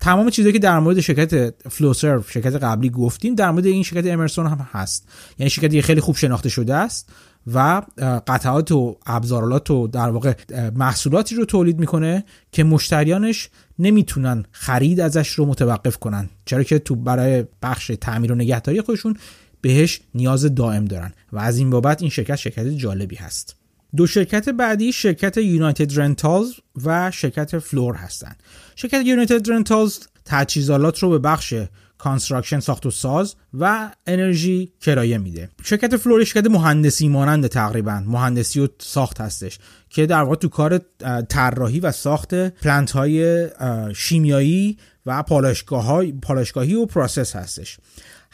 Speaker 1: تمام چیزایی که در مورد شرکت فلوسرو شرکت قبلی گفتیم در مورد این شرکت امرسون هم هست. یعنی شرکتی خیلی خوب شناخته شده است و قطعات و ابزارالات و در واقع محصولاتی رو تولید می‌کنه که مشتریانش نمی‌تونن خرید ازش رو متوقف کنن. چرا که تو برای بخش تعمیر و نگهداری خودشون بهش نیاز دائم دارن و از این بابت این شرکت شرکت جالبی هست. دو شرکت بعدی شرکت United Rentals و شرکت Fluor هستند. شرکت United Rentals تجهیزات رو به بخش construction ساخت و ساز و انرژی کرایه میده. شرکت Fluor شرکت مهندسی مانند تقریبا. مهندسی و ساخت هستش که در واقع تو کار طراحی و ساخت plant های شیمیایی و پالایشگاهی و process هستش.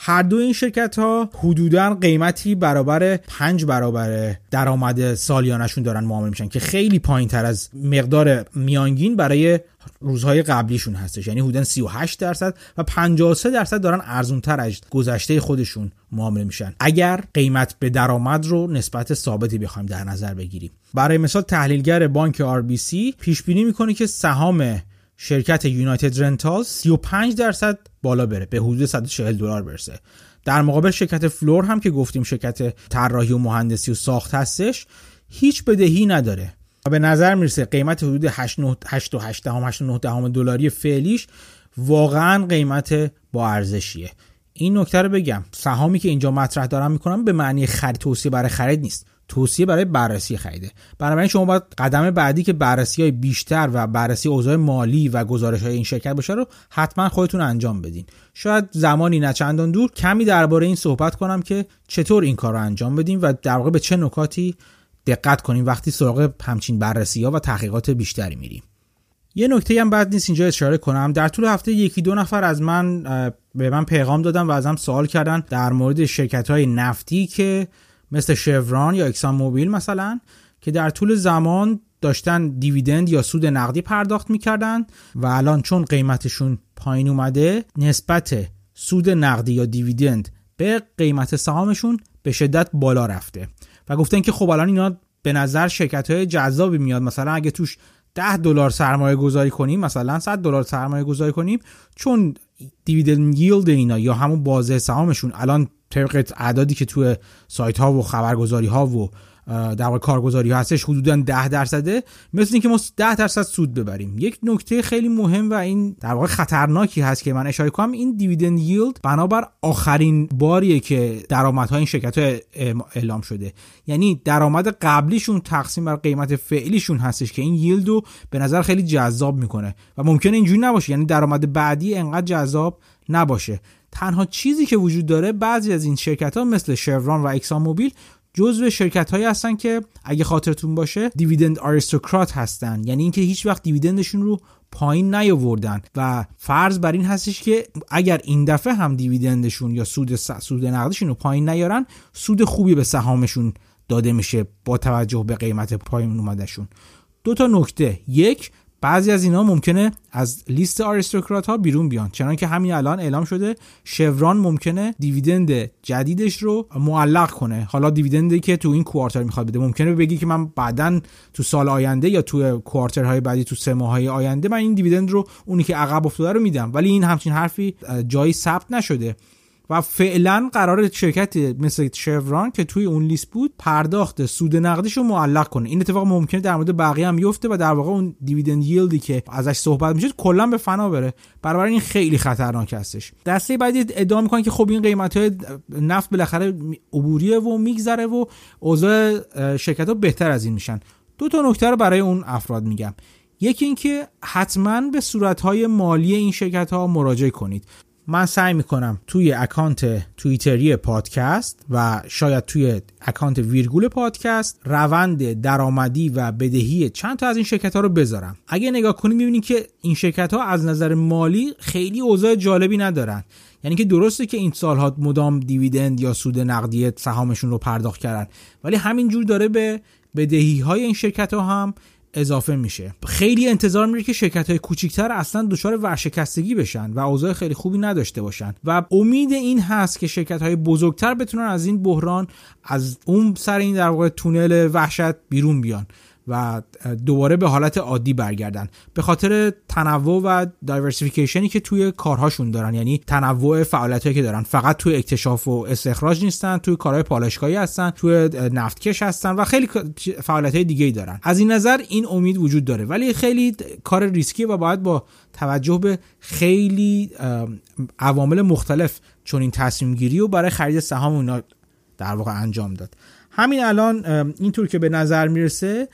Speaker 1: هر دو این شرکت ها حدودا قیمتی برابر پنج برابر درآمد سالیانشون دارن معامله میشن که خیلی پایین تر از مقدار میانگین برای روزهای قبلیشون هستش. یعنی حدودا 38 درصد و 53 درصد دارن ارزون تر از گذشته خودشون معامله میشن. اگر قیمت به درآمد رو نسبت ثابتی بخوایم در نظر بگیریم. برای مثال تحلیلگر بانک RBC پیش بینی می‌کنه که سهام شرکت یونایتد رنتال 35 درصد بالا بره به حدود 140 دلار برسه. در مقابل شرکت فلور هم که گفتیم شرکت طراحی و مهندسی و ساخت هستش هیچ بدهی نداره. و به نظر می‌رسه قیمت حدود 8.8 دلاری فعلیش واقعا قیمت با ارزشیه. این نکته رو بگم. سهامی که اینجا مطرح دارم می‌کنم به معنی خرید توصیه برای خرید نیست. توصیه برای بررسی خریده. بنابراین شما باید قدم بعدی که بررسی های بیشتر و بررسی اوضاع مالی و گزارش های این شرکت باشه رو حتما خودتون انجام بدین. شاید زمانی نه چندان دور کمی درباره این صحبت کنم که چطور این کار رو انجام بدیم و در واقع به چه نکاتی دقت کنیم وقتی سراغ همچین بررسی ها و تحقیقات بیشتری میریم. یه نکته هم بعد نیست اینجا اشاره کنم. در طول هفته یکی دو نفر از من به من پیغام دادن و ازم سوال کردن در مورد شرکت های نفتی که مثل شوران یا اکسان موبیل مثلا که در طول زمان داشتن دیویدند یا سود نقدی پرداخت می‌کردن و الان چون قیمتشون پایین اومده نسبت سود نقدی یا دیویدند به قیمت سهامشون به شدت بالا رفته. و گفتن که خب الان اینا به نظر شرکت های جذابی میاد. مثلا اگه توش 10 دلار سرمایه گذاری کنیم مثلا 100 دلار سرمایه گذاری کنیم چون دیویدند ییلد اینا یا همون بازه سهامشون الان طبق اعدادی که توی سایت ها و خبرگزاری ها و در واقع کارگزاری ها هستش حدودا 10 درصده. مثل اینکه ما 10 درصد سود ببریم. یک نکته خیلی مهم و این در واقع خطرناکی هست که من اشاره کنم این دیویدند ییلد بنابر آخرین باریه که درآمدهای این شرکت ها اعلام شده. یعنی درآمد قبلیشون تقسیم بر قیمت فعلیشون هستش که این ییلد رو به نظر خیلی جذاب می‌کنه. و ممکنه اینجوری نباشه. یعنی درآمد بعدی انقدر جذاب نباشه. تنها چیزی که وجود داره بعضی از این شرکت ها مثل شوران و اکسان موبیل جزو شرکت هایی هستن که اگه خاطرتون باشه دیویدند آریستوکرات هستن. یعنی اینکه هیچ وقت دیویدندشون رو پایین نیاوردن. و فرض بر این هستش که اگر این دفعه هم دیویدندشون یا سود سود نقدشون رو پایین نیارن سود خوبی به سهامشون داده میشه با توجه به قیمت پایین اومدشون دو تا نکته. یک بعضی از اینا ممکنه از لیست آریستوکرات ها بیرون بیان چنان که همین الان اعلام شده شوران ممکنه دیویدند جدیدش رو معلق کنه. حالا دیویدندی که تو این کوارتر می‌خواد بده. ممکنه بگی که من بعدا تو سال آینده یا تو کوارترهای بعدی تو سه ماه آینده من این دیویدند رو اونی که عقب افتاده رو میدم. ولی این همچین حرفی جایی ثبت نشده. و فعلا قرار شرکت مثل شوران که توی اون لیست بود پرداخت سود نقدیش رو معلق کنه. این اتفاق ممکنه در مورد بقیه هم بیفته و در واقع اون دیویدند ییلدی که ازش صحبت میشه کلا به فنا بره. برابر این خیلی خطرناک هستش. دسته بعدی ادعا می‌کنن که خب این قیمت های نفت بالاخره عبوریه و میگذره و اوضاع شرکت ها بهتر از این میشن. دو تا نکته رو برای اون افراد میگم. یکی اینکه حتما به صورتهای مالی این شرکت ها مراجعه کنید. من سعی می‌کنم توی اکانت توییتری پادکست و شاید توی اکانت ویرگول پادکست روند درآمدی و بدهی چند تا از این شرکت ها رو بذارم. اگه نگاه کنید می‌بینید که این شرکت ها از نظر مالی خیلی اوضاع جالبی ندارن. یعنی که درسته که این سالها مدام dividend یا سود نقدی سهامشون رو پرداخت کردن ولی همینجور داره به بدهی های این شرکت ها هم اضافه میشه. خیلی انتظار میره که شرکت های کوچیکتر اصلا دچار ورشکستگی بشن و اوضاع خیلی خوبی نداشته باشن. و امید این هست که شرکت های بزرگتر بتونن از این بحران از اون سر این در واقع تونل وحشت بیرون بیان. و دوباره به حالت عادی برگردن. به خاطر تنوع و diversification ی که توی کارهاشون دارن یعنی تنوع فعالیتایی که دارن. فقط توی اکتشاف و استخراج نیستن توی کارهای پالایشگاهی هستن توی نفتکش هستن و خیلی فعالیت های دیگه ای دارن. از این نظر این امید وجود داره. ولی خیلی کار ریسکی و باید با توجه به خیلی عوامل مختلف چون این تصمیم گیری و برای خرید سهام اونا در واقع انجام داد. همین الان اینطور که به نظر می‌رسه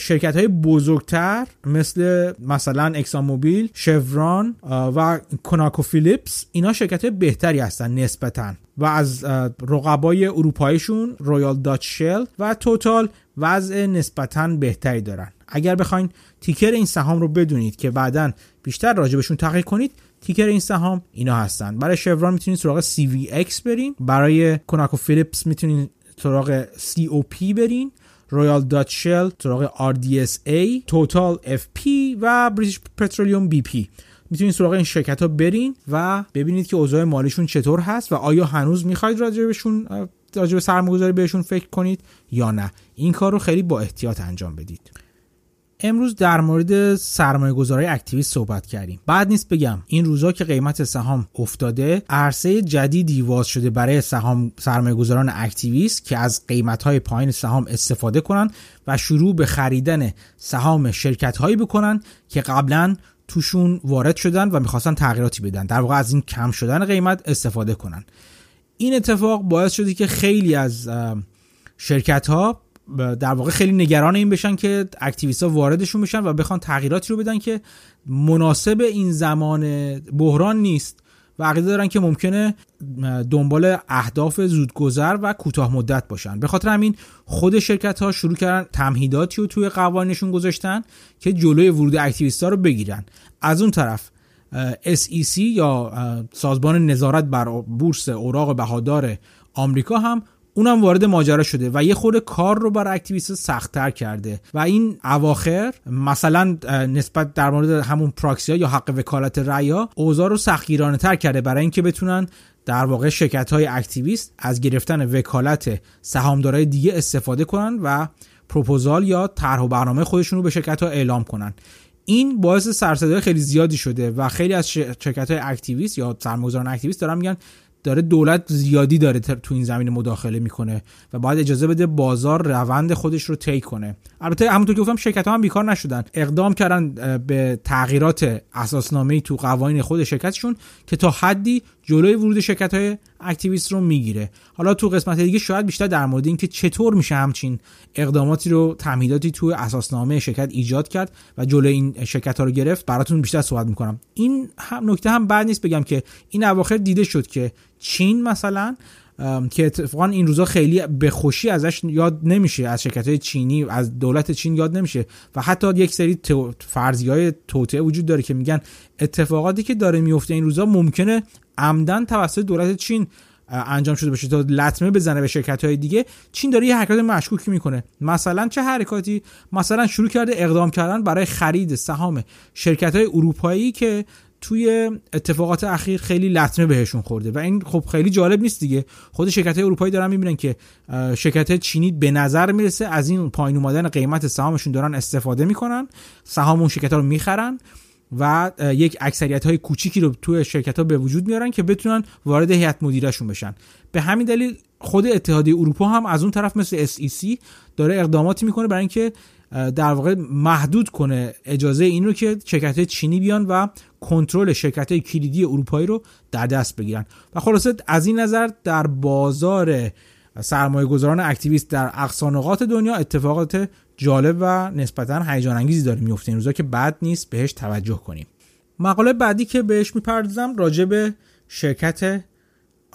Speaker 1: شرکت های بزرگتر مثل مثلا اکسان موبیل شوران و کناکو فیلیپس اینا شرکت های بهتری هستن نسبتا. و از رقبای اروپاییشون رویال داچ شل و توتال وضع نسبتا بهتری دارن. اگر بخواین ticker این سهام رو بدونید که بعدا بیشتر راجبشون تحقیق کنید ticker این سهام اینا هستن. برای شورون می‌تونید سراغ CVX برین. برای کونوکو فیلیپس می‌تونید سراغ COP برین. رویال داچ شل سراغ RDSA توتال FP و بریتیش پترولیوم BP می‌تونید سراغ این شرکت ها برین و ببینید که اوضاع مالیشون چطور هست و آیا هنوز می‌خواید راجبشون راجب سرمایه‌گذاری بهشون فکر کنید یا نه. این کار رو خیلی با احتیاط انجام بدید. امروز در مورد سرمایه گذاری اکتیویست صحبت کردیم. بعد نیست بگم این روزا که قیمت سهام افتاده عرصه جدیدی واز شده برای سهام سرمایه گذاران اکتیویست که از قیمت های پایین سهام استفاده کنن و شروع به خریدن سهام شرکت هایی بکنن که قبلا توشون وارد شدن و می‌خواستن تغییراتی بدن. در واقع از این کم شدن قیمت استفاده کنن. این اتفاق باعث شده که خیلی از شرکت ها در واقع خیلی نگران این بشن که اکتیویست ها واردشون بشن و بخوان تغییراتی رو بدن که مناسب این زمان بحران نیست و عقیده دارن که ممکنه دنبال اهداف زودگذر و کوتاه مدت باشن. به خاطر همین خود شرکت ها شروع کردن تمهیداتی رو توی قوانینشون گذاشتن که جلوی ورود اکتیویست ها رو بگیرن. از اون طرف SEC یا سازمان نظارت بر بورس اوراق بهادار آمریکا هم اونم وارد ماجرا شده و یه خورده کار رو بر اکتیویست سختتر کرده. و این اواخر مثلا نسبت در مورد همون پراکسیا یا حق وکالت گیریا اوضاع رو سختگیرانه تر کرده برای اینکه بتونن در واقع شرکت های اکتیویست از گرفتن وکالت سهامدارای دیگه استفاده کنن و پروپوزال یا طرح و برنامه خودشون رو به شرکت ها اعلام کنن. این باعث سرصدای خیلی زیادی شده و خیلی از شرکت های اکتیویست یا سرمایه‌گذاران اکتیویست دارن میگن داره دولت زیادی داره تو این زمین مداخله می‌کنه و باید اجازه بده بازار روند خودش رو طی کنه. البته همونطور که گفتم شرکت ها هم بیکار نشدن. اقدام کردن به تغییرات اساسنامه تو قوانین خود شرکتشون که تا حدی جلوی ورود شرکت های اکتیویست رو می‌گیره. حالا تو قسمت دیگه شاید بیشتر در مورد اینکه چطور میشه همچین اقداماتی رو تمهیداتی تو اساسنامه شرکت ایجاد کرد و جلوی این شرکت ها رو گرفت براتون بیشتر صحبت می‌کنم. این هم نکته هم بد نیست بگم که این اواخر دیده شد که چین مثلا که اتفاقا این روزا خیلی به خوشی ازش یاد نمیشه. از شرکت های چینی از دولت چین یاد نمیشه. و حتی یک سری فرضی های توطعه وجود داره که میگن اتفاقاتی که داره میفته این روزا ممکنه عمدن توسط دولت چین انجام شده باشه تا لطمه بزنه به شرکت های دیگه. چین داره یه حرکات مشکوکی می‌کنه. مثلا چه حرکاتی؟ مثلا شروع کرده اقدام کردن برای خرید سهام شرکت های اروپایی که توی اتفاقات اخیر خیلی لطمه بهشون خورده. و این خب خیلی جالب نیست دیگه. خود شرکت اروپایی دارن می‌بینن که شرکت چینی به نظر می‌رسه از این پایین اومدن قیمت سهامشون دارن استفاده می‌کنن. سهام اون شرکت ها رو می‌خرن و یک اکثریت های کوچیکی رو توی شرکت ها به وجود میارن که بتونن وارد هیئت مدیرشون بشن. به همین دلیل خود اتحادیه اروپا هم از اون طرف مثل SEC داره اقداماتی می‌کنه برای اینکه در واقع محدود کنه اجازه این رو که شرکت چینی بیان و کنترل شرکت کلیدی اروپایی رو در دست بگیرن. و خلاصه از این نظر در بازار سرمایه گذاران اکتیویست در اقصانقات دنیا اتفاقات جالب و نسبتا هیجان انگیزی داره میفته این روزا که بد نیست بهش توجه کنیم. مقاله بعدی که بهش می‌پردازم راجع به شرکت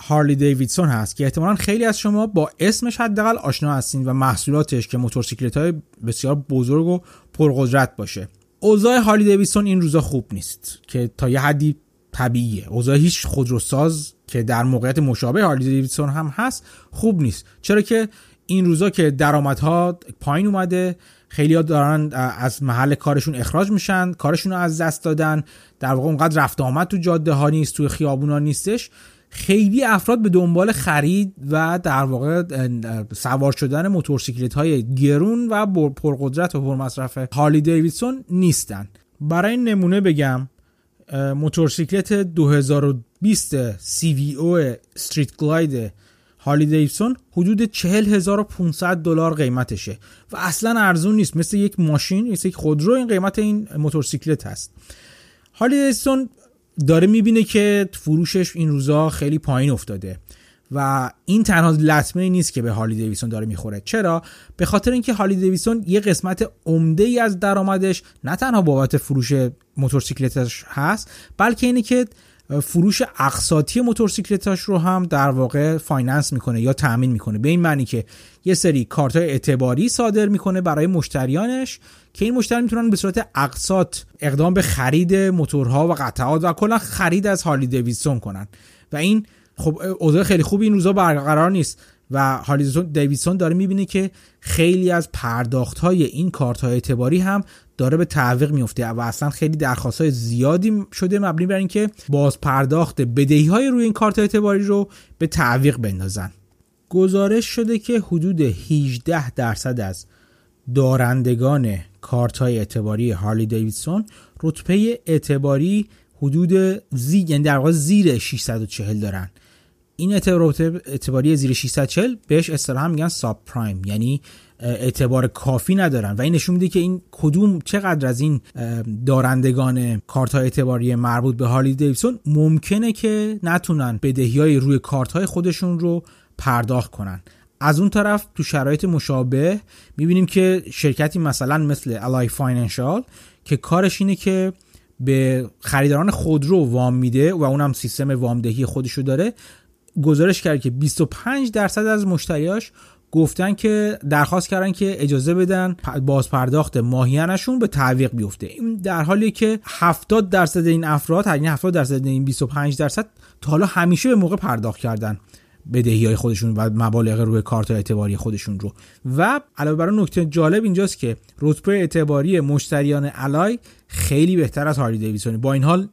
Speaker 1: هارلی دیویدسون هست که احتمالا خیلی از شما با اسمش حداقل آشنا هستین و محصولاتش که موتورسیکلت های بسیار بزرگ و پرقدرت باشه. اوضاع هارلی دیویدسون این روزا خوب نیست که تا یه حدی طبیعیه. اوضاع هیچ خودروساز که در موقعیت مشابه هارلی دیویدسون هم هست خوب نیست. چرا که این روزا که درآمدها پایین اومده خیلی ها دارن از محل کارشون اخراج میشن کارشون رو از دست دادن. در واقع اونقدر رفت آمد تو جاده ها نیست توی خیابون ها نیستش. خیلی افراد به دنبال خرید و در واقع سوار شدن موتورسیکلت های گرون و پرقدرت و پرمصرف هارلی دیویدسون نیستن. برای نمونه بگم موتورسیکلت 2020 او استریت گلاید هارلی دیویدسون حدود 40500 دلار قیمتشه و اصلا ارزون نیست. مثل یک ماشین مثل یک خودرو این قیمت این موتورسیکلت هست. هارلی دیویدسون داره می‌بینه که فروشش این روزا خیلی پایین افتاده و این تنها لطمه نیست که به هارلی دیویسون داره می‌خوره. چرا؟ به خاطر اینکه هارلی دیویسون یه قسمت عمده ای از درآمدش نه تنها بابت فروش موتورسیکلتش هست بلکه اینه که فروش اقساطی موتورسیکلتاش رو هم در واقع finance می‌کنه یا تامین می‌کنه. به این معنی که یه سری کارت اعتباری صادر می‌کنه برای مشتریانش که این مشتری می‌تونن به صورت اقساط اقدام به خرید موتورها و قطعات و کلا خرید از هارلی دیویدسون کنن. و این خب اوضاع خیلی خوبی این روزا برقرار نیست. و هارلی دیویدسون داره می‌بینه که خیلی از پرداخت های این کارت های اعتباری هم داره به تعویق میفته و اصلا خیلی درخواست های زیادی شده مبنی بر اینکه باز پرداخت بدهی های روی این کارت اعتباری رو به تعویق بندازن. گزارش شده که حدود 18 درصد از دارندگان کارت های اعتباری هارلی دیویدسون رتبه اعتباری حدود زی یعنی در واقع زیر 640 دارن. این اعتباری زیر 640 بهش اصطلاحا میگن ساب پرایم یعنی اعتبار کافی ندارن. و این نشون میده که این کدوم چقدر از این دارندگان کارت های اعتباری مربوط به هارلی دیویدسون ممکنه که نتونن بدهی های روی کارت های خودشون رو پرداخت کنن. از اون طرف تو شرایط مشابه می‌بینیم که شرکتی مثلا مثل الای فاینانشال که کارش اینه که به خریداران خودرو وام میده و اونم سیستم وامدهی خودشو داره گزارش کرد که 25 درصد از مشتریاش گفتن که درخواست کردن که اجازه بدن باز پرداخت ماهیانشون به تعویق بیفته. این در حالی که 70 درصد این افراد یعنی 70 درصد این 25 درصد تا حالا همیشه به موقع پرداخت کردن بدهی های خودشون و مبالغ روی کارت اعتباری خودشون رو. و علاوه بر نکته جالب اینجاست که رتبه اعتباری مشتریان الای خیلی بهتر از هارلی دیویسون با این حال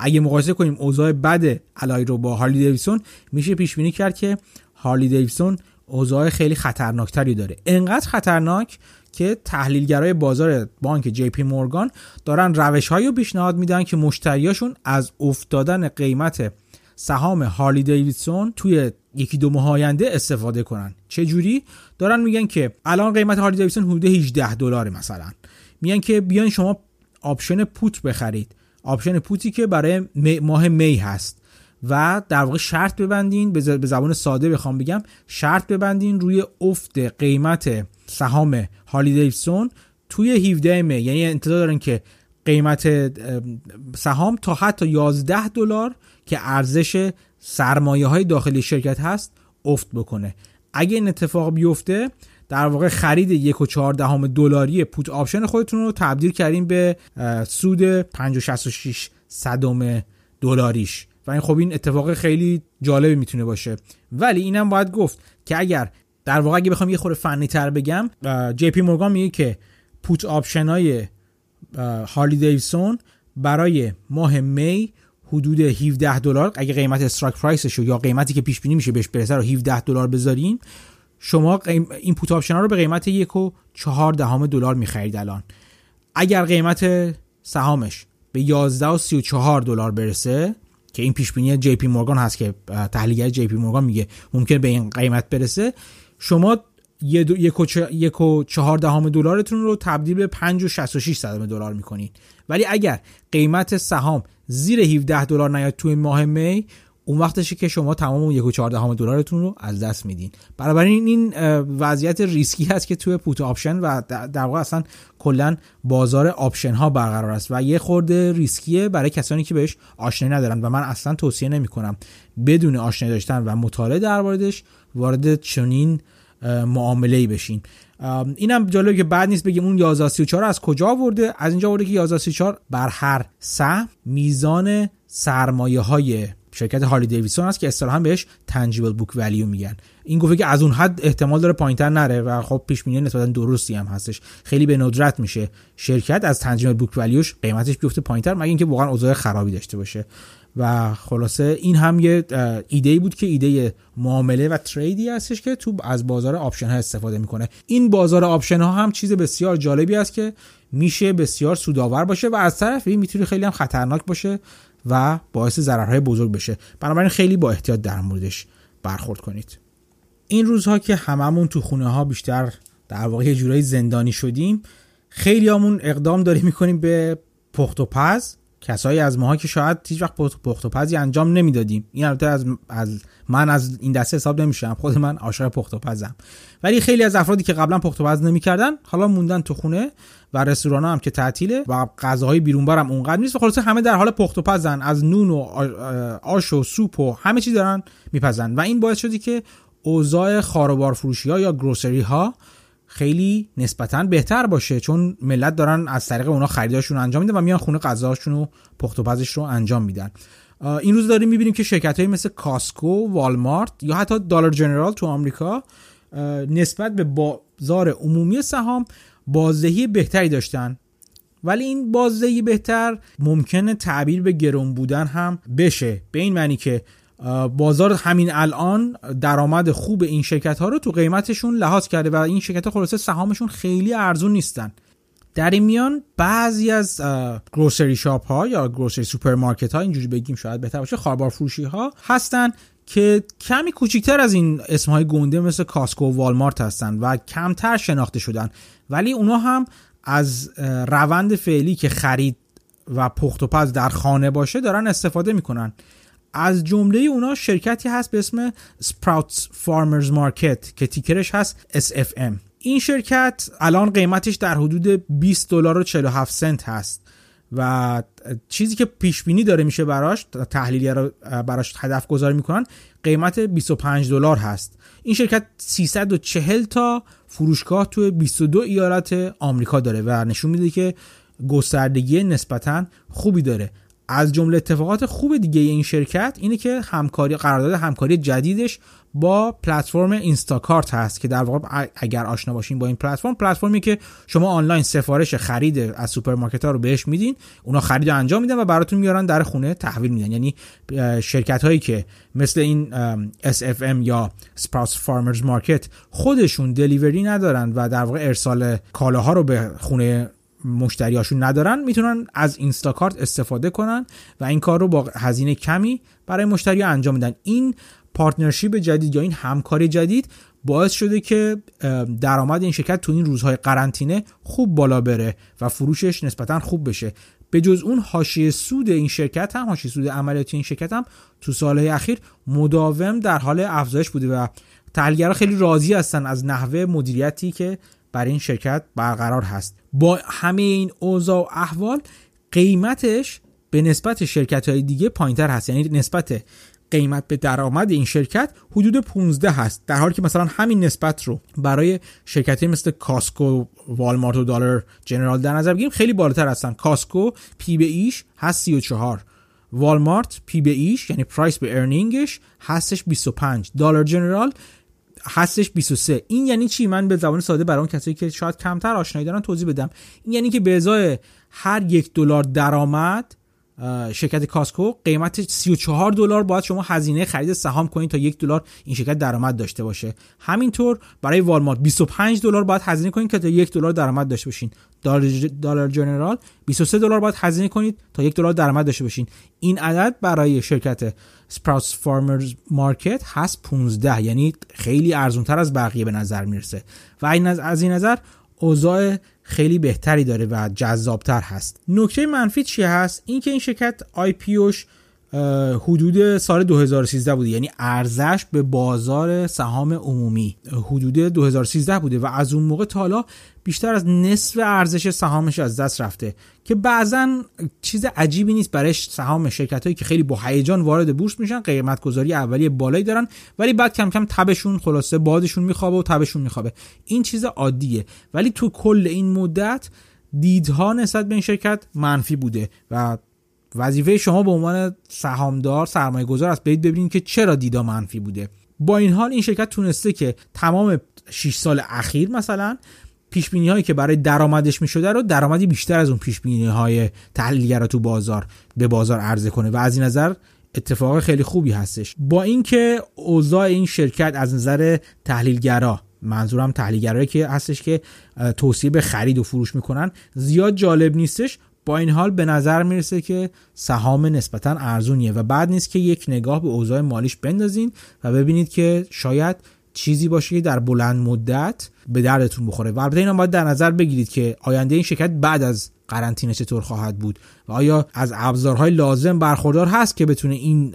Speaker 1: اگه مقایسه کنیم اوضاع بد الای رو با هارلی دیویسون میشه پیش بینی کرد که هارلی دیویسون اوضاع خیلی خطرناکتری داره. انقدر خطرناک که تحلیلگرای بازار بانک جی پی مورگان دارن روش رو پیشنهاد میدن که مشتریاشون از افتادن قیمت سهام هارلی دیویدسون توی یکی دو ماه آینده استفاده کنن. چه جوری دارن میگن که الان قیمت هارلی دیویدسون حدود 18 دلار مثلا. میگن که بیاین شما option put بخرید. option put ی که برای ماه می هست. و در واقع شرط ببندین به زبان ساده بخوام بگم شرط ببندین روی افت قیمت سهام هارلی دیویدسون توی 17 می. یعنی انتظار دارن که قیمت سهام تا حتی 11 دلار که ارزش سرمایه های داخلی شرکت هست افت بکنه. اگه این اتفاق بیفته در واقع خرید یک و چهار دهم دلاری پوت آپشن خودتون رو تبدیل کردین به سود 5.66 صدم دلاریش. و این خب این اتفاق خیلی جالبی می‌تونه باشه. ولی اینم باید گفت که اگر در واقع اگه بخوام یه خورده فنی تر بگم جی پی مورگان میگه که put option های هارلی دیویسون برای ماه می حدود 17 دلار اگه قیمت strike price ش یا قیمتی که پیش بینی میشه بهش برسه رو 17 دلار بذارین شما این put option ها رو به قیمت یک و چهار دهم دلار می‌خرید الان. اگر قیمت سهامش به 11 و 34 دلار برسه که این پیش بینی جی پی مورگان هست که تحلیلگر جی پی مورگان میگه ممکن به این قیمت برسه شما یک و چهار دهم دلارتون رو تبدیل به 5 و 66 صدم دلار می‌کنید. ولی اگر قیمت سهام زیر 17 دلار نیاد توی ماه می اون وقتشه که شما تمام اون 1.14 دلارتون رو از دست میدین. بنابراین این وضعیت ریسکی هست که توی put option و در واقع اصلا کلا بازار option ها برقرار است و یه خورده ریسکیه برای کسانی که بهش آشنایی ندارن و من اصلا توصیه نمی کنم بدون آشنایی داشتن و مطالعه در وارد چنین معامله ای بشین. اینم جالبه که بعد نیست بگیم اون 1134 از کجا آورده؟ از اینجا آورده که 1134 بر هر سهم میزان سرمایه های شرکت هالی دیویسون است که اصطلاحا بهش تنجیبل بوک ولیو میگن. این گفته که از اون حد احتمال داره پایینتر نره و خب پیش بینی نسبتا درستی هم هستش. خیلی به ندرت میشه. شرکت از تنجیبل بوک ولیوش قیمتش بیفته پایینتر مگه اینکه واقعا اوضاع خرابی داشته باشه. و خلاصه این هم یه ایده بود که ایده معامله و trade ی هستش که تو از بازار option ها استفاده می‌کنه. این بازار option ها هم چیز بسیار جالبی است که میشه بسیار سودآور باشه و از طرفی می‌تونه خیلی هم خطرناک باشه. و باعث ضررهای بزرگ بشه. بنابراین خیلی با احتیاط در موردش برخورد کنید. این روزها که هممون تو خونه ها بیشتر در واقع یه جورایی زندانی شدیم خیلی هممون اقدام داریم می‌کنیم به پخت و پز. کسایی از ماها که شاید هیچ وقت پخت و پزی انجام نمی‌دادیم. این البته از, از من از این دسته حساب نمیشم خود من عاشق پخت و پزم. ولی خیلی از افرادی که قبلا پخت و پز نمی‌کردن حالا موندن تو خونه و رستوران هم که تعطیله و غذاهای بیرون برم اونقدر نیست. و خلاصه همه در حال پخت و پزن. از نون و آش و سوپ و همه چی دارن میپزن. و این باعث شدی که اوضاع خاروبار فروشی ها یا گروسری ها خیلی نسبتا بهتر باشه چون ملت دارن از طریق اونا خریداشون انجام میدن و میان خونه غذاشون و پخت و پزش رو انجام میدن. این روز داریم می‌بینیم که شرکت های مثل کاسکو، والمارت یا حتی دلار جنرال تو آمریکا نسبت به بازار عمومی سهام بازدهی بهتری داشتن. ولی این بازدهی بهتر ممکنه تعبیر به گرون بودن هم بشه. به این معنی که بازار همین الان درآمد خوب این شرکت ها رو تو قیمتشون لحاظ کرده و این شرکت ها خلاصه سهامشون خیلی ارزون نیستن. در این میان بعضی از grocery shop ها یا grocery سوپرمارکت ها اینجوری بگیم شاید بهتر باشه خواربار فروشی ها هستن که کمی کوچیکتر از این اسم های گنده مثل کاسکو و والمارت هستن و کمتر شناخته شدن. ولی اونا هم از روند فعلی که خرید و پخت و پز در خانه باشه دارن استفاده می‌کنن. از جمله اونا شرکتی هست به اسم Sprouts Farmers Market که ticker ش هست SFM این شرکت الان قیمتش در حدود 20 دلار و 47 سنت هست و چیزی که پیش بینی داره میشه براش تحلیلی براش هدف گذاری می‌کنن قیمت 25 دلار هست. این شرکت 340 تا فروشگاه توی 22 ایالت آمریکا داره و نشون میده که گستردگی نسبتا خوبی داره. از جمله اتفاقات خوب دیگه این شرکت اینه که همکاری قرارداد همکاری جدیدش با پلتفرم اینستاکارت هست که در واقع اگر آشنا باشین با این پلتفرم پلتفرمی که شما آنلاین سفارش خرید از سوپرمارکت ها رو بهش میدین اونا خرید رو انجام میدن و براتون میارن در خونه تحویل میدن. یعنی شرکت هایی که مثل این SFM یا Sprouts Farmers Market خودشون delivery ندارن و در واقع ارسال کالاها رو به خونه مشتریاشون ندارن می‌تونن از اینستاکارت استفاده کنن و این کار رو با هزینه کمی برای مشتری انجام میدن این پارتنرشیپ جدید یا این همکاری جدید باعث شده که درآمد این شرکت تو این روزهای قرنطینه خوب بالا بره و فروشش نسبتا خوب بشه. به جز اون حاشیه سود این شرکت هم حاشیه سود عملیاتی این شرکت هم تو سالهای اخیر مداوم در حال افزایش بوده و تحلیلگرا خیلی راضی هستن از نحوه مدیریتی که برای این شرکت برقرار هست. با همه این اوضاع و احوال قیمتش به نسبت شرکت های دیگه پایینتر هست. یعنی نسبت قیمت به درآمد این شرکت حدود 15 هست. در حالی که مثلا همین نسبت رو برای شرکتی مثل Costco Walmart و Dollar General در نظر بگیریم خیلی بالاتر هستن. Costco P به E ش هست 34 Walmart P به E ش یعنی price به earning ش هستش 25 Dollar General هستش 23 این یعنی چی؟ من به زبان ساده برای اون کسایی که شاید کمتر آشنایی دارن توضیح بدم. این یعنی که به ازای هر یک دلار درآمد شرکت کاسکو قیمت 34 دلار باید شما هزینه خرید سهام کنید تا یک دلار این شرکت درآمد داشته باشه. همینطور برای والمارت 25 دلار باید هزینه کنید که تا یک دلار درآمد داشته باشین. دلار جنرال 23 دلار باید هزینه کنید تا یک دلار درآمد داشته باشین. این عدد برای شرکت سپراوتس فارمرز مارکت هست 15 یعنی خیلی ارزون تر از بقیه به نظر می‌رسه. و این از این نظر اوضاع خیلی بهتری داره و جذابتر هست. نکته منفی چی هست؟ اینکه این شرکت آی پیوش حدود سال 2013 بوده. یعنی ارزش به بازار سهام عمومی. حدود 2013 بوده و از اون موقع تا حالا بیشتر از نصف ارزش سهامش از دست رفته. که بعضا چیز عجیبی نیست برای سهام شرکت هایی که خیلی با هیجان وارد بورس میشن قیمت گذاری اولیه بالایی دارن ولی بعد کم کم تبشون خلاصه بادشون میخوابه و تبشون میخوابه. این چیز عادیه. ولی تو کل این مدت دیدها نسبت به این شرکت منفی بوده و وظیفه شما به عنوان سهامدار سرمایه گذار است. برید ببینید که چرا دیدا منفی بوده. با این حال این شرکت تونسته که تمام 6 سال اخیر مثلا پیش بینی هایی که برای درآمدش می‌شده رو درآمدی بیشتر از اون پیش بینی های تحلیلگرا تو بازار به بازار عرضه کنه و از این نظر اتفاق خیلی خوبی هستش. با اینکه اوضاع این شرکت از نظر تحلیلگرا منظورم تحلیلگرایی که هستش که توصیه به خرید و فروش می‌کنن زیاد جالب نیستش. با این حال به نظر می‌رسه که سهام نسبتا ارزونیه و بعد نیست که یک نگاه به اوضاع مالیش بندازین و ببینید که شاید چیزی باشه که در بلند مدت به دردتون بخوره. و البته اینا باید در نظر بگیرید که آینده این شرکت بعد از قرنطینه چطور خواهد بود و آیا از ابزارهای لازم برخوردار هست که بتونه این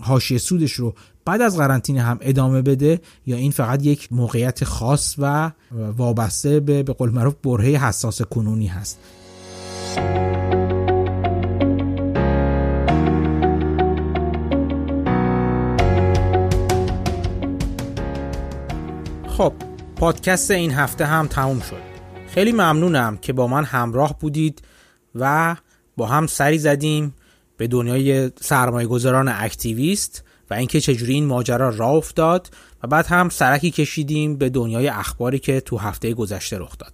Speaker 1: حاشیه سودش رو بعد از قرنطینه هم ادامه بده یا این فقط یک موقعیت خاص و وابسته به به قول معروف برهه حساس کنونی هست؟ خب پادکست این هفته هم تموم شد. خیلی ممنونم که با من همراه بودید و با هم سری زدیم به دنیای سرمایه گذاران اکتیویست و اینکه چجوری این ماجرا راه افتاد و بعد هم سرکی کشیدیم به دنیای اخباری که تو هفته گذشته رخ داد.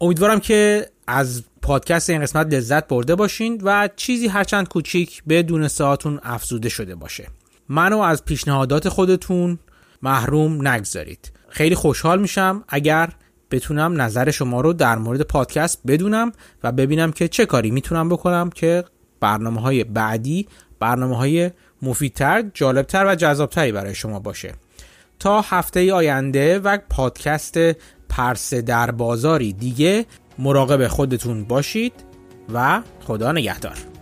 Speaker 1: امیدوارم که از پادکست این قسمت لذت برده باشین و چیزی هرچند کوچیک به دونسته هاتون افزوده شده باشه. منو از پیشنهادات خودتون محروم نگذارید. خیلی خوشحال میشم اگر بتونم نظر شما رو در مورد پادکست بدونم و ببینم که چه کاری می‌تونم بکنم که برنامه های بعدی برنامه های مفیدتر، جالبتر و جذابتری برای شما باشه. تا هفته آینده و پادکست پرسه در بازاری دیگه مراقب خودتون باشید و خدا نگهدار.